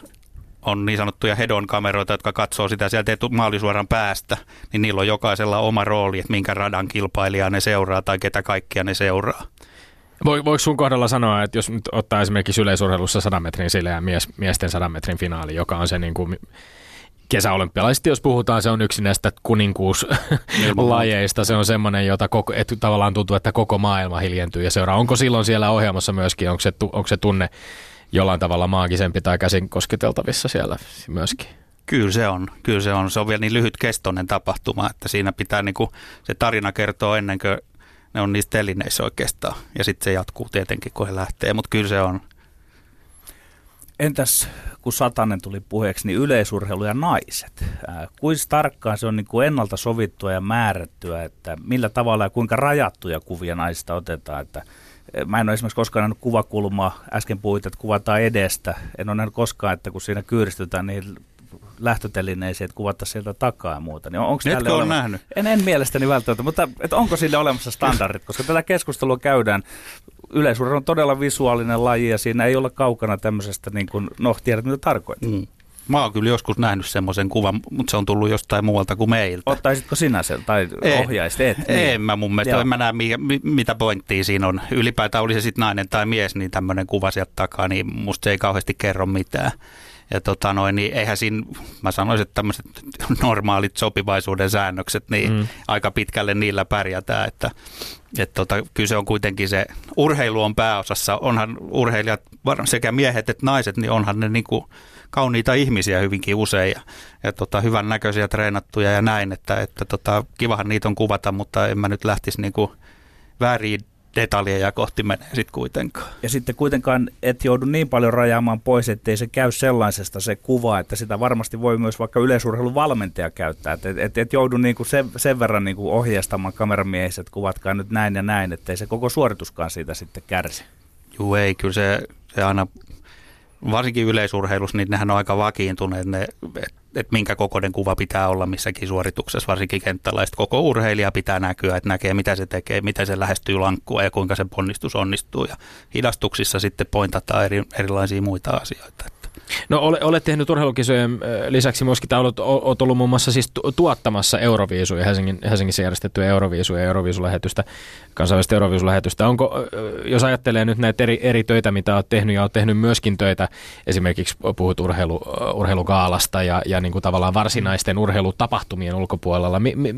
S2: on niin sanottuja hedon kameroita, jotka katsoo sitä sieltä maalisuoran päästä, niin niillä on jokaisella oma rooli, että minkä radan kilpailijaa ne seuraa tai ketä kaikkia ne seuraa.
S3: Voiko sun kohdalla sanoa, että jos nyt ottaa esimerkiksi yleisurheilussa 100 metrin sille ja mies, miesten 100 metrin finaali, joka on se niin kuin kesäolympialaisesti, jos puhutaan, se on yksi näistä kuninkuuslajeista. Se on semmoinen, jota koko, että tavallaan tuntuu, että koko maailma hiljentyy ja seuraa. Onko silloin siellä ohjelmassa myöskin, onko se, onko se tunne jollain tavalla maagisempi tai käsin kosketeltavissa siellä myöskin?
S2: Kyllä se on. Kyllä se on. Se on vielä niin lyhytkestoinen tapahtuma, että siinä pitää niinku, se tarina kertoa ennen kuin ne on niissä telineissä oikeastaan. Ja sitten se jatkuu tietenkin, kun he lähtee, mutta kyllä se on.
S1: Entäs kun satanen tuli puheeksi, niin yleisurheilu ja naiset. kuinka tarkkaan se on niin kuin ennalta sovittua ja määrättyä, että millä tavalla ja kuinka rajattuja kuvia naisista otetaan, että Mä en ole esimerkiksi koskaan nähnyt kuvakulmaa, äsken puhuit, että kuvataan edestä. En ole nähnyt koskaan, että kun siinä kyyristytään niin lähtötelineisiin, että kuvattaisiin sieltä takaa ja muuta. Niin
S2: onko Etkö ole nähnyt?
S1: En, en mielestäni välttämättä, mutta että onko sille olemassa standardit, koska tätä keskustelua käydään. Yleisurheilu on todella visuaalinen laji ja siinä ei ole kaukana tämmöisestä, niin kuin, no tiedät mitä tarkoittaa. Mm.
S2: Mä oon kyllä joskus nähnyt semmoisen kuvan, mutta se on tullut jostain muualta kuin meiltä.
S1: Ottaisitko sinä sen tai ohjaisit? Et,
S2: niin. En mä mun mielestä, Joo. en mä näe mitä pointtia siinä on. Ylipäätään oli se sitten nainen tai mies, niin tämmöinen kuva sieltä takaa, niin musta se ei kauheasti kerro mitään. Ja tota noin, niin eihän siinä, mä sanoisin, että tämmöiset normaalit sopivaisuuden säännökset, niin mm. aika pitkälle niillä pärjätään, että että tota, kyllä se on kuitenkin se, urheilu on pääosassa, onhan urheilijat, sekä miehet että naiset, niin onhan ne niinku kauniita ihmisiä hyvinkin usein ja, ja tota, hyvän näköisiä treenattuja ja näin, että, että tota, kivahan niitä on kuvata, mutta en mä nyt lähtisi niinku väärin detaljeja kohti menee sitten kuitenkaan.
S1: Ja sitten kuitenkaan et joudu niin paljon rajaamaan pois, ettei se käy sellaisesta se kuva, että sitä varmasti voi myös vaikka yleisurheilun valmentaja käyttää. Että et, et, et joudu niinku sen, sen verran niinku ohjeistamaan kameramiehissä, että kuvatkaa nyt näin ja näin, ettei se koko suorituskaan siitä sitten kärsi.
S2: Joo, ei, kyllä se, se aina varsinkin yleisurheilussa, niin nehän on aika vakiintuneet, ne, että et minkä kokoinen kuva pitää olla missäkin suorituksessa, varsinkin kenttällä. koko urheilija pitää näkyä, että näkee mitä se tekee, miten se lähestyy lankkua ja kuinka se ponnistus onnistuu. Ja hidastuksissa sitten pointataan eri, erilaisia muita asioita.
S3: No ole, olet tehnyt urheilukisojen lisäksi myöskin, tai olet, olet ollut muun muassa siis tuottamassa Euroviisuja, Helsingin, Helsingissä järjestettyä Euroviisuja ja Euroviisulähetystä, kansainvälistä Euroviisulähetystä. Onko, jos ajattelee nyt näitä eri, eri töitä, mitä olet tehnyt, ja olet tehnyt myöskin töitä, esimerkiksi puhut urheilu, urheilukaalasta ja, ja niin kuin tavallaan varsinaisten urheilutapahtumien ulkopuolella. Mi, mi,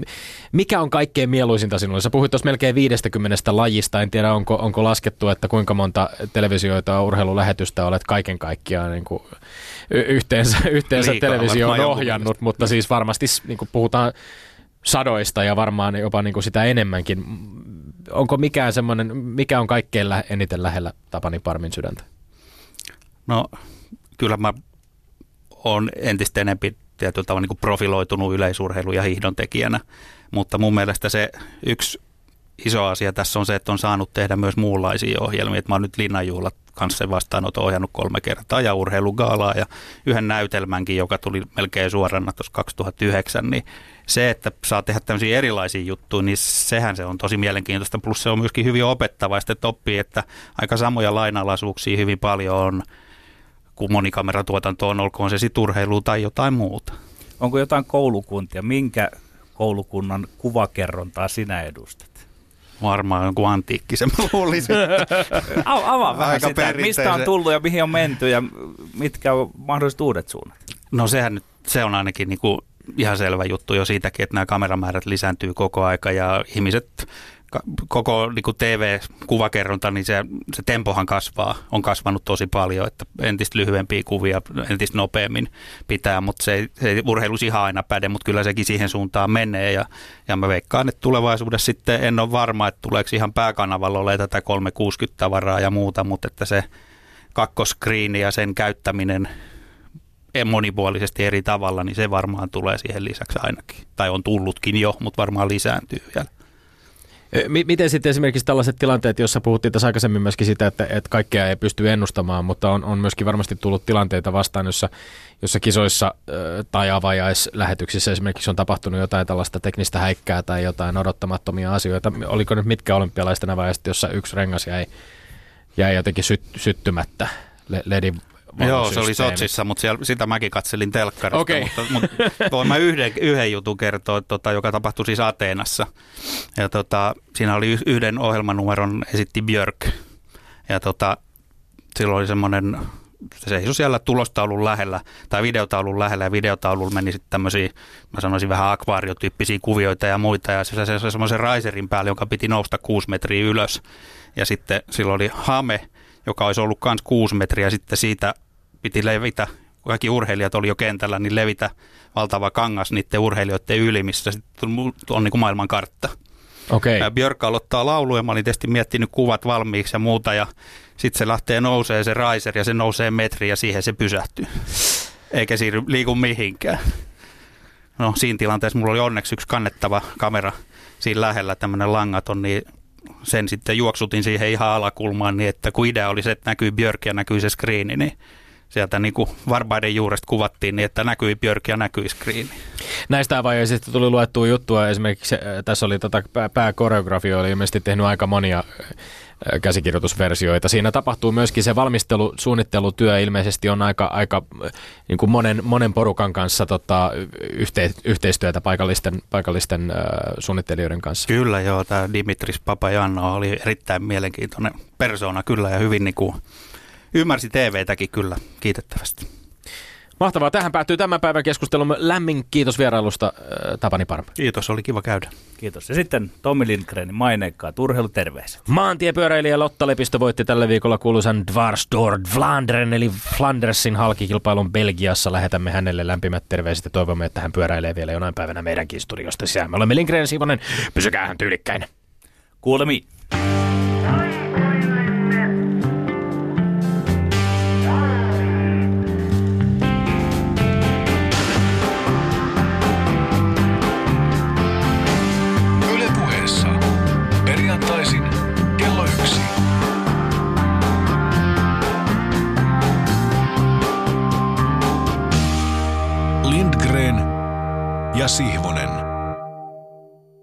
S3: mikä on kaikkein mieluisinta sinulle? Sä puhuit tuossa melkein 50 lajista, en tiedä onko, onko laskettu, että kuinka monta televisioita urheilulähetystä olet kaiken kaikkiaan niin kuin yhteensä, yhteensä televisio on ohjannut, mutta siis varmasti niin kuin puhutaan sadoista ja varmaan jopa niin kuin sitä enemmänkin. Onko mikään semmoinen, mikä on kaikkein lä- eniten lähellä Tapani Parmin sydäntä?
S2: No kyllä mä oon entistä enempi tietyllä tavalla niin kuin profiloitunut yleisurheilu- ja hiihdon tekijänä, mutta mun mielestä se yksi iso asia tässä on se, että on saanut tehdä myös muunlaisia ohjelmia. Että mä oon nyt Linnanjuhlat kanssa sen vastaanoton ohjannut kolme kertaa ja urheilugaalaa ja yhden näytelmänkin, joka tuli melkein suorana tuossa 2009, niin se, että saa tehdä tämmöisiä erilaisia juttuja, niin sehän se on tosi mielenkiintoista. Plus se on myöskin hyvin opettavaista, että oppii, että aika samoja lainalaisuuksia hyvin paljon on, kun monikameratuotanto on, olkoon se sitten urheilu tai jotain muuta.
S1: Onko jotain koulukuntia? Minkä koulukunnan kuvakerrontaa sinä edustat?
S2: Varmaan jonkun antiikkisen, mä luulisin.
S1: Avaa vähän sitä, mistä on tullut ja mihin on menty ja mitkä on mahdolliset uudet suunnat?
S2: No sehän nyt, se on ainakin niin kuin ihan selvä juttu jo siitäkin, että nämä kameramäärät lisääntyy koko aika ja ihmiset koko niin kuin TV-kuvakerronta, niin se, se tempohan kasvaa, on kasvanut tosi paljon, että entistä lyhyempiä kuvia, entistä nopeammin pitää, mutta se, se ei urheilus ihan aina päde, mutta kyllä sekin siihen suuntaan menee ja, ja mä veikkaan, että tulevaisuudessa sitten en ole varma, että tuleeko ihan pääkanavalla ole tätä 360-tavaraa ja muuta, mutta että se kakkoskriini ja sen käyttäminen monipuolisesti eri tavalla, niin se varmaan tulee siihen lisäksi ainakin. Tai on tullutkin jo, mutta varmaan lisääntyy vielä.
S3: Miten sitten esimerkiksi tällaiset tilanteet, joissa puhuttiin tässä aikaisemmin myöskin sitä, että, että kaikkea ei pysty ennustamaan, mutta on, on myöskin varmasti tullut tilanteita vastaan, jossa, jossa kisoissa tai avajaislähetyksissä esimerkiksi on tapahtunut jotain tällaista teknistä häikkää tai jotain odottamattomia asioita. Oliko nyt mitkä olympialaisten avajaiset, jossa yksi rengas jäi, jäi jotenkin syt, syttymättä ledin
S2: Joo, se oli Sotsissa, mutta siellä, sitä mäkin katselin telkkarista. Okay. Mutta, mutta voin mä yhden, yhden jutun kertoa, tota, joka tapahtui siis Ateenassa. Ja tota, siinä oli yhden ohjelmanumeron esitti Björk. Ja tota, silloin oli semmoinen, se seisoi siellä tulostaulun lähellä, tai videotaulun lähellä, ja videotaululla meni sitten tämmöisiä, mä sanoisin vähän akvaariotyyppisiä kuvioita ja muita, ja se, se, se semmoisen raiserin päälle, joka piti nousta kuusi metriä ylös. Ja sitten silloin oli hame, joka olisi ollut myös kuusi metriä. Sitten siitä piti levitä, kun kaikki urheilijat oli jo kentällä, niin levitä valtava kangas niiden urheilijoiden yli, missä sitten on niin kuin maailman kartta.
S3: Okay.
S2: Björk aloittaa laulu ja mä olin tietysti miettinyt kuvat valmiiksi ja muuta ja sitten se lähtee nousee se riser ja se nousee metri ja siihen se pysähtyy. Eikä siirry, liiku mihinkään. No siinä tilanteessa mulla oli onneksi yksi kannettava kamera siinä lähellä, tämmöinen langaton, niin sen sitten juoksutin siihen ihan alakulmaan, niin että kun idea oli se, että näkyy Björk ja näkyy se screeni, niin sieltä niin kuin varbaiden juuresta kuvattiin niin, että näkyi Björk ja näkyi screeni.
S3: Näistä vaiheista tuli luettua juttua. Esimerkiksi äh, tässä oli tota, pääkoreografio, oli ilmeisesti tehnyt aika monia äh, käsikirjoitusversioita. Siinä tapahtuu myöskin se valmistelu, suunnittelutyö ilmeisesti on aika, aika äh, niin kuin monen, monen porukan kanssa tota, yhte, yhteistyötä paikallisten, paikallisten äh, suunnittelijoiden kanssa.
S2: Kyllä joo, tämä Dimitris Papajanno oli erittäin mielenkiintoinen persona kyllä ja hyvin niin kuin ymmärsi TVtäkin kyllä kiitettävästi.
S3: Mahtavaa. Tähän päättyy tämän päivän keskustelumme. Lämmin kiitos vierailusta, äh, Tapani Parma.
S2: Kiitos, oli kiva käydä.
S1: Kiitos. Ja sitten Tommi Lindgrenin maineikkaat urheiluterveiset.
S3: Maantiepyöräilijä Lotta Lepistö voitti tällä viikolla kuuluisan Dvarsdord Vlaanderen eli Flandersin halkikilpailun Belgiassa. Lähetämme hänelle lämpimät terveiset ja toivomme, että hän pyöräilee vielä jonain päivänä meidänkin studiosta sisään. Me olemme Lindgren Sivonen. Pysykää hän tyylikkäin.
S1: Kuulemiin.
S4: Ja Sihvonen.